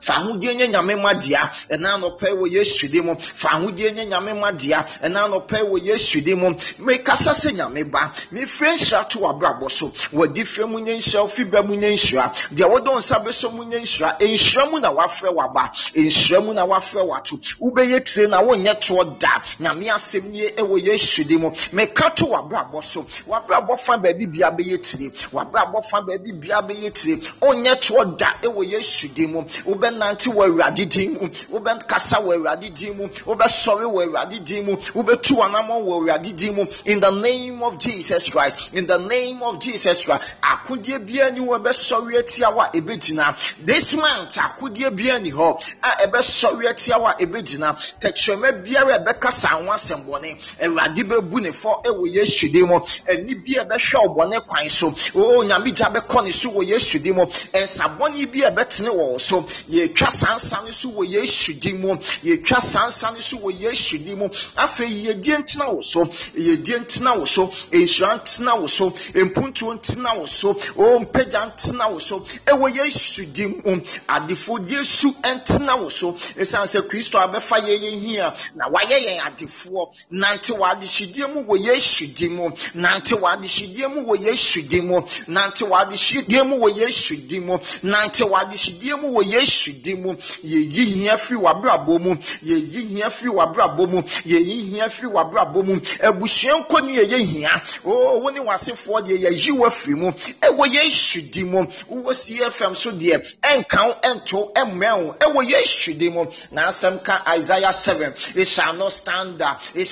fa ahodie nye nyame ma dea ɛna anɔpɛ wɔ yesu di mu fa ahodie nye nyame ma dea ɛna anɔpɛ wɔ yesu di mu mekasa sɛ nyame ba mefiri nhyira to w'abrabɔ so wɔdi fɛ mu nye nhyira ofi bɛ mu nye nhyira deɛ wɔdɔ nsa bɛsɔ mu nye nhyira nhyira mu na wafrɛ w'aba nhyira mu na wafrɛ w'ato wobɛyɛ tire na wonyɛ toɔ da nyame asɛm nie ɛwɔ yesu di mu meka to w'abrabɔ so w'abrabɔ fa baabi bia bɛyɛ tire w'abrabɔ fa baabi bia bɛyɛ tire onyɛ toɔ da ɛwɔ yesu di mu wobɛnante wɔ awurade din mu wobɛkasa wɔ awurade din mu wobɛsɔre wɔ awurade din mu wobɛtu w'anammɔ wɔ awurade din mu. In the name of jesus christ in the name of jesus christ akodeɛ biara ni hɔ ɛbɛsɔre atia wo a ɛbɛgyina. This month akodeɛ biara ni hɔ a ɛbɛsɔre atia wo a ɛbɛgyina. Tɛkyerɛma biara ɛbɛkasa ho asɛmbɔne awurade bɛbu ne fɔ ɛwɔ yesu din mu. Ani bi a ɛbɛhwɛ wo bɔne kwan so. O nyame gya bɛkɔ ne so wɔ yesu din mu. Ɛnsabɔne bi a ɛbɛtene wɔ so yɛtwa sansa no so wɔ yesu din mu. Yɛtwa sansa no so wɔ yesu din mu. Afei yɛdie ntena wo so. Yɛdie ntena wo so. Nhyira ntena wo so. Mpuntuo ntena wo so. O mpagya ntena wo so. Ɛwɔ yesu din mu. Adefodie su ntena wo so. Ɛsiane sɛ kristo abɛfa yɛyɛ hia na wayɛ yɛn adefoɔ nante wɔ adehyedie mu wɔ yesu din mu. Nante wɔ adehyedie mu wɔ yesu din mu. Nante wɔ adehyedie mu wɔ yesu din mu. Nante wɔ adehyedie mu wɔ yesu din mu. Yɛyi hia firi w'abrabɔ mu. Yɛyi hia firi w'abrabɔ mu. Yɛyi hia firi w'abrabɔ mu. Abusua nkɔ ne yɛyɛ hia oo wo ne w'asefoɔ deɛ yɛyi wɔ afiri mu. Ɛwɔ yesu din mu. Wowɔ cfm so deɛ ɛnka wo ɛnto ɛmmɛn wo. Ɛwɔ yesu din mu. Na asɛm ka isaiah 7 it shall not stand uh, it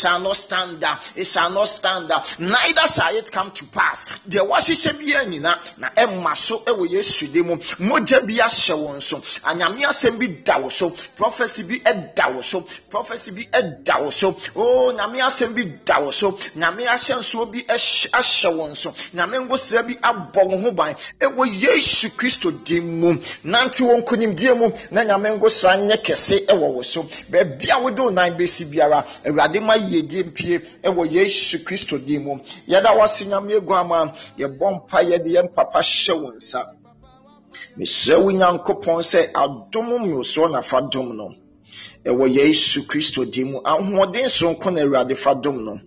neither shall it come to pass. Deɛ wɔahyehyɛ biara nyina na ɛmma so ɛwɔ yesu din mu. Mogya bi ahyɛ wɔn so anyame asɛm bi da wo so. Prophecy bi ɛda wo so. Prophecy bi ɛda wo so. Oh nyame asɛm bi da wo so. Nyame ahyɛnsoɔ bi ahyɛ wɔn so. Nyame ngosira bi abɔ wɔn ho ban. Ɛwɔ yesu kristo din mu. Nante wɔn nkonimdie mu na nyame ngosira nyɛ kɛse ɛwɔ wo so. Baabi a wode wo nan bɛsi biara awurade ma yiedie mpie ɛwɔ yesu kristo din mu. Yɛda wase nyame egu ama. Yɛbɔ mpa yɛde yɛn papa hyɛ wo nsa mesrɛ wo nyankopɔn sɛ adom mmorosoɔ na fa dom no. Ɛwɔ yesu kristo din mu. Ahoɔden soronko na awurade fa dom no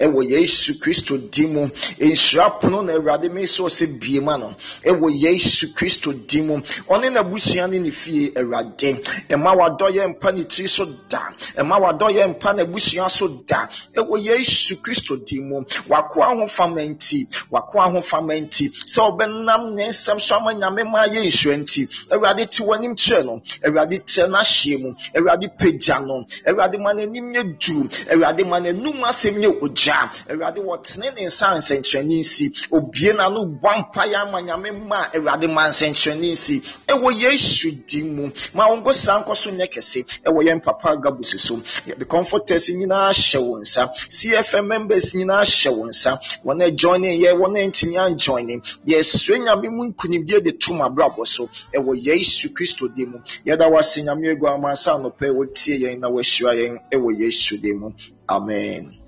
ɛwɔ yesu kristo din mu nhyira pono na awurade mesɛ sɛ bie ma no. Ɛwɔ yesu kristo din mu ɔne n'abusua ne ne fie awurade ɛma wadɔyɛ mpa ne tiri so da. Ɛma wadɔyɛ mpa n'abusua so da. Ɛwɔ yesu kristo din mu wako ahofama nti wako ahofama nti. Sɛ ɔbɛnam ne nsɛm so ama nyame ma yɛ nhyira nti awurade te w'anim kyerɛ no. Awurade kyerɛ n'ahyeɛ mu. Awurade pagya no. Awurade ma n'anim nyɛ duru. Awurade ma n'anum asɛm yɛ ogya. Awurade wɔtene ne nsa nsɛnkyerɛnne nsi. Obie n'ano mpaeɛ ama nyame ma awurade ma nsɛnkyerɛnne nsi. Ɛwɔ yesu din mu. Ma wo nkosa nkɔ so nyɛ kɛse. Ɛwɔ yɛn papa gabusi so yɛde comforters nyinaa hyɛ wo nsa. Cfm members nyinaa hyɛ wo nsa. Wɔn a joining yɛ wɔn a ntumi anjoining yɛsue nyame mu nkonimdie de to mu abrabɔ so. Ɛwɔ yesu kristo din mu. Yɛda wase nyame egu amansa anɔpɛ wɔtie yɛn na wɔahyira yɛn. Ɛwɔ yesu din mu. Amen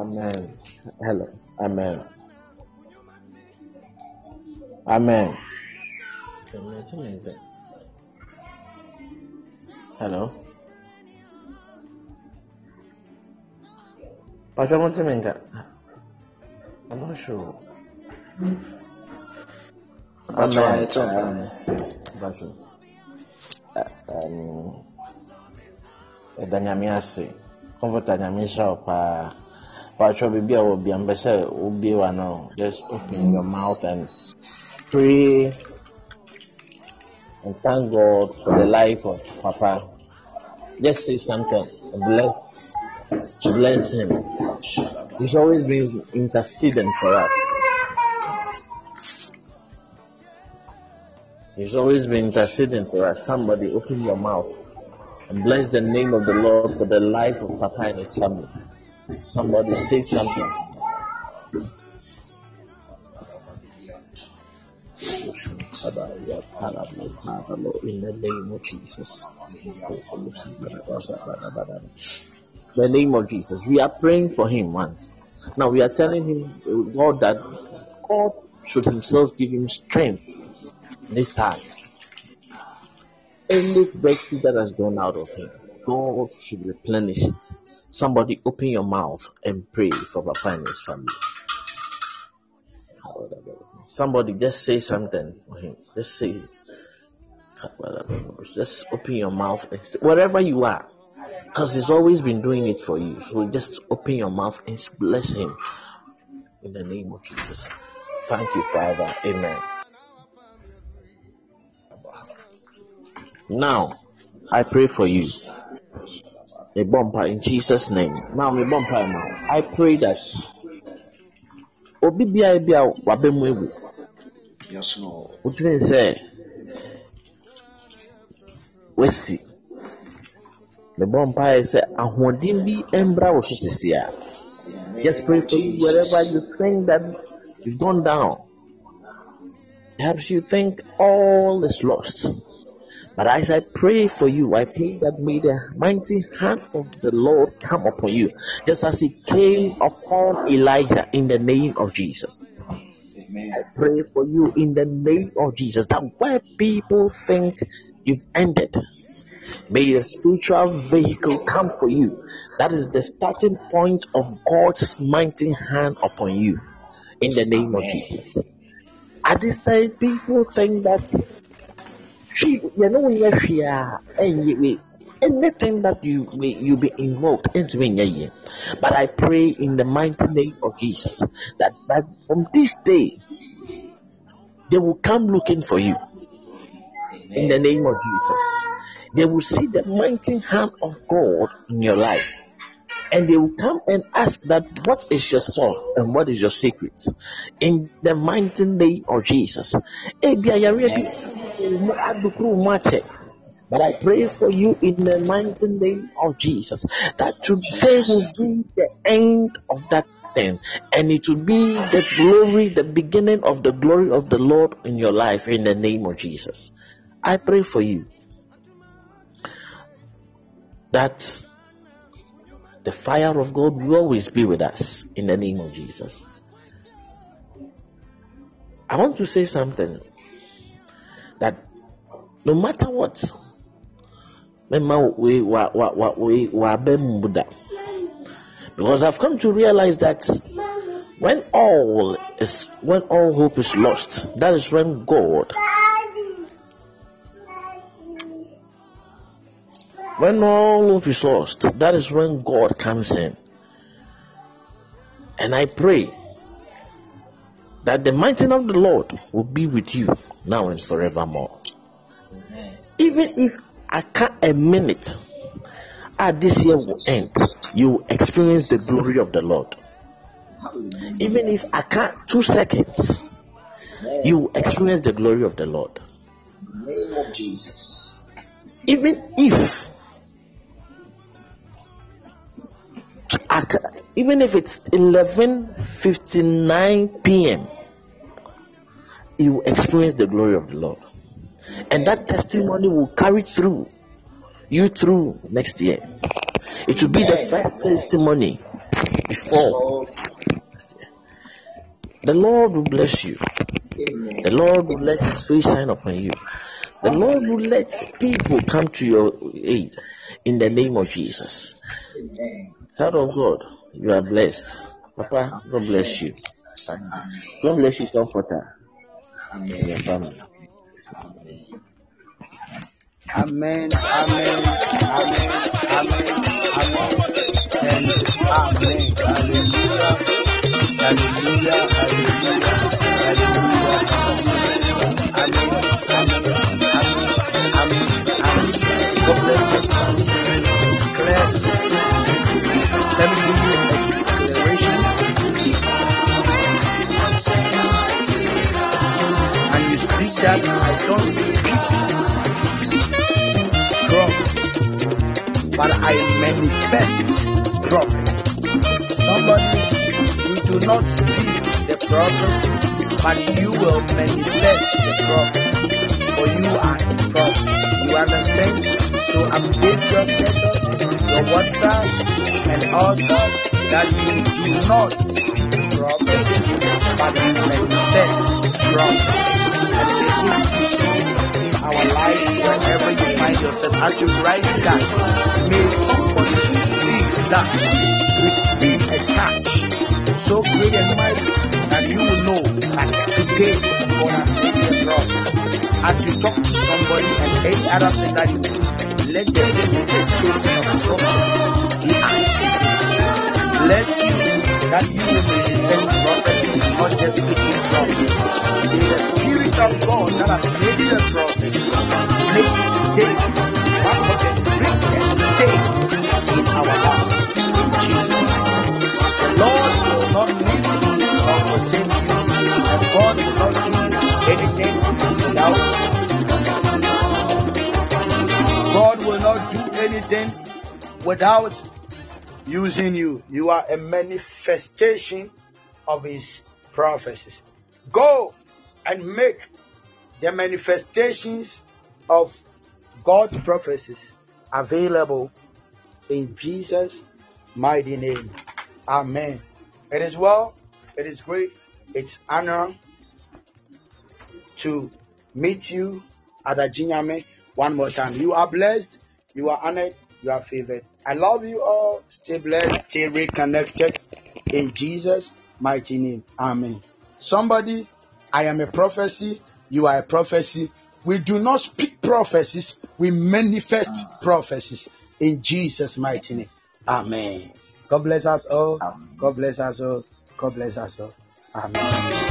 Amen. Hello. Amen. Amen. Hello. Pastor Montemenga. I'm not sure. Amen. it's okay. Um, ɛda nyame ase comforta nyame hyɛ wo paa patwɛ biribi a wɔ bia mpɛ sɛ wobie wa just open your mouth and pray and thank god for the life of papa. Just say something bless bless him. He's always been interceding for us. He's always been interceding for us. Somebody open your mouth and bless the name of the Lord for the life of Papa and his family. Somebody say something. In the name of Jesus. The name of Jesus. We are praying for him once. Now we are telling him, uh, God, that God should himself give him strength these times any virtue that has gone out of him, God should replenish it. Somebody open your mouth and pray for Papa and his family. Somebody just say something for him. Just say, just open your mouth and say, wherever you are, because he's always been doing it for you. So just open your mouth and bless him in the name of Jesus. Thank you, Father. Amen. Now, I pray for you. A bumper in Jesus' name. Now, me bumper now. I pray that obi biara bi a wabɛ mu ewu, yes lord wotumi sɛ wasi. Me bumper sɛ ahoɔden bi mbra wo so sisi a. Just pray for you wherever you think that you've gone down. Perhaps you think all is lost. But as I pray for you, I pray that may the mighty hand of the Lord come upon you, just as it came upon Elijah in the name of Jesus. amen I pray for you in the name of Jesus that where people think you've ended, may the spiritual vehicle come for you. That is the starting point of God's mighty hand upon you in the name of Jesus. At this time, people think that she, you know, when you're and you, anything that you you be involved into in your year. But I pray in the mighty name of Jesus that, that from this day they will come looking for you in the name of Jesus. They will see the mighty hand of God in your life. And they will come and ask that what is your song and what is your secret in the mighty name of Jesus. Ebia yare bi mu adukuru mu akyɛ. But I pray for you in the mighty name of Jesus that today will be the end of that thing and it will be the glory, the beginning of the glory of the Lord in your life in the name of Jesus. I pray for you that the fire of God will always be with us in the name of Jesus. I want to say something that no matter what, Because I've come to realize that when all is when all hope is lost, that is when God when all hope is lost, that is when God comes in. And I pray that the mighty of the Lord will be with you now and forevermore. Even if I can't a minute, ah, this year will end, you will experience the glory of the Lord. Even if I can't, two seconds, you will experience the glory of the Lord. Name of Jesus. Even if, even if it's 11:59 p.m., you experience the glory of the Lord, and that testimony will carry through you through next year. It will be the first testimony before the Lord will bless you. The Lord will let His face shine upon you. The Lord will let people come to your aid in the name of Jesus. Amen. Child of God, you are blessed. Papa, God bless you. God bless you, comforter, and your Amen. family. Amen. Amen. Amen. Amen. Amen. Amen. Hallelujah. Hallelujah. Hallelujah. You a declaration. And you speak that I don't speak prophet, but I manifest prophet. Somebody, you do not speak the prophecy, but you will manifest the prophet. For you are a prophet. You understand? So your status, your WhatsApp, and also that you do not speak prophecy, but manifest prophecy. And begin to in our life wherever you find yourself. As you write that, may somebody receive that, receive a touch so great and mighty that you will know that today God has made you a prophet. As you talk to somebody and any other thing that you do, let the manifestation of prophecy. Bless you that you will manifest prophecy, not just speaking prophecy. The Spirit of God that has you a prophet make today one of in our. In Jesus'. The Lord will not leave you or forsake you, and God will not do anything God will not do anything without using you. You are a manifestation of His prophecies. Go and make the manifestations of God's prophecies available in Jesus' mighty name. Amen. It is well, it is great, it's honor to meet you at Ajinyame one more time. You are blessed, you are honored, you are favored. I love you all. Stay blessed, stay reconnected in Jesus' mighty name. Amen. Somebody, I am a prophecy, you are a prophecy. We do not speak prophecies, we manifest prophecies in Jesus' mighty name. Amen. God bless us all. God bless us all. God bless us all. Amen.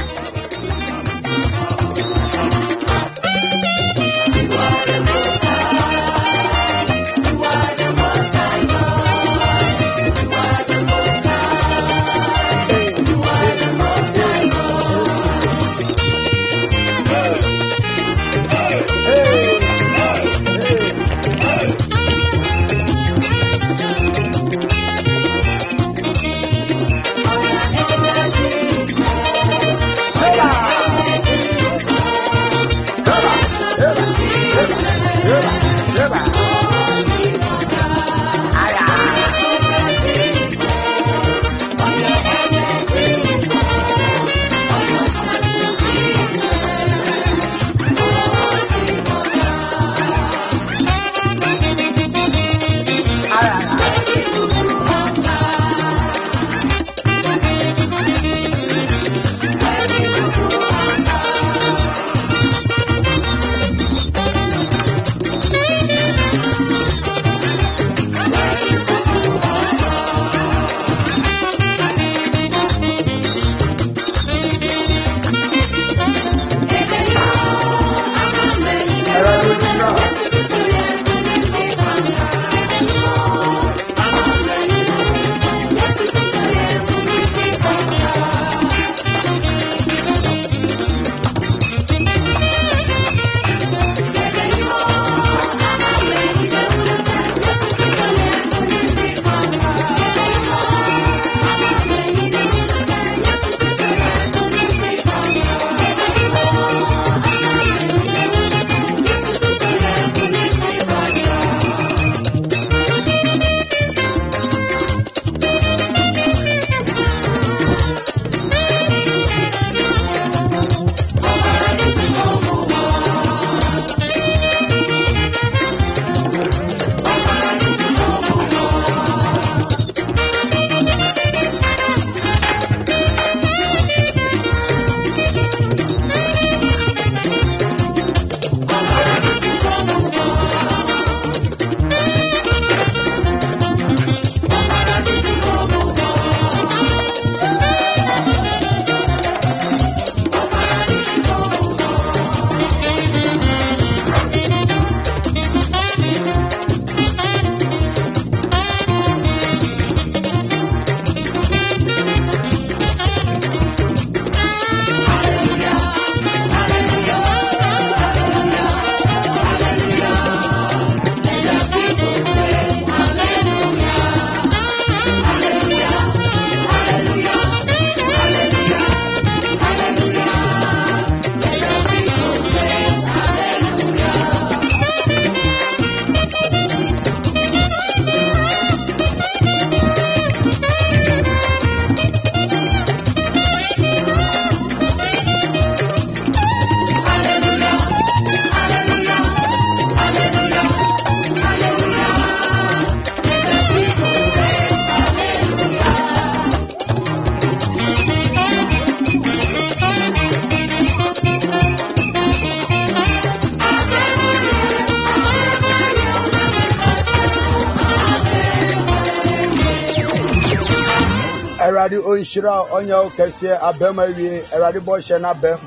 Awurade kɛseɛ abɛm awie. Awurade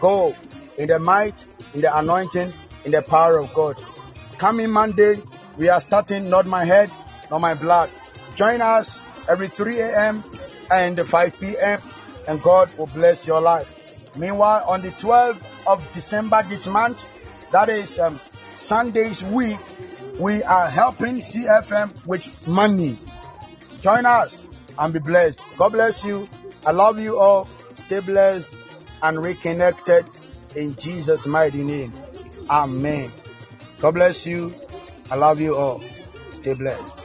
go in the might in the anointing in the power of God. Coming Monday we are starting not my head not my blood. Join us every 3 a.m. and 5 p.m. and God will bless your life. Meanwhile on the 12th of December this month that is um, Sunday's week we are helping CFM with money. Join us and be blessed. God bless you. I love you all. Stay blessed and reconnected in Jesus' mighty name. Amen. God bless you. I love you all. Stay blessed.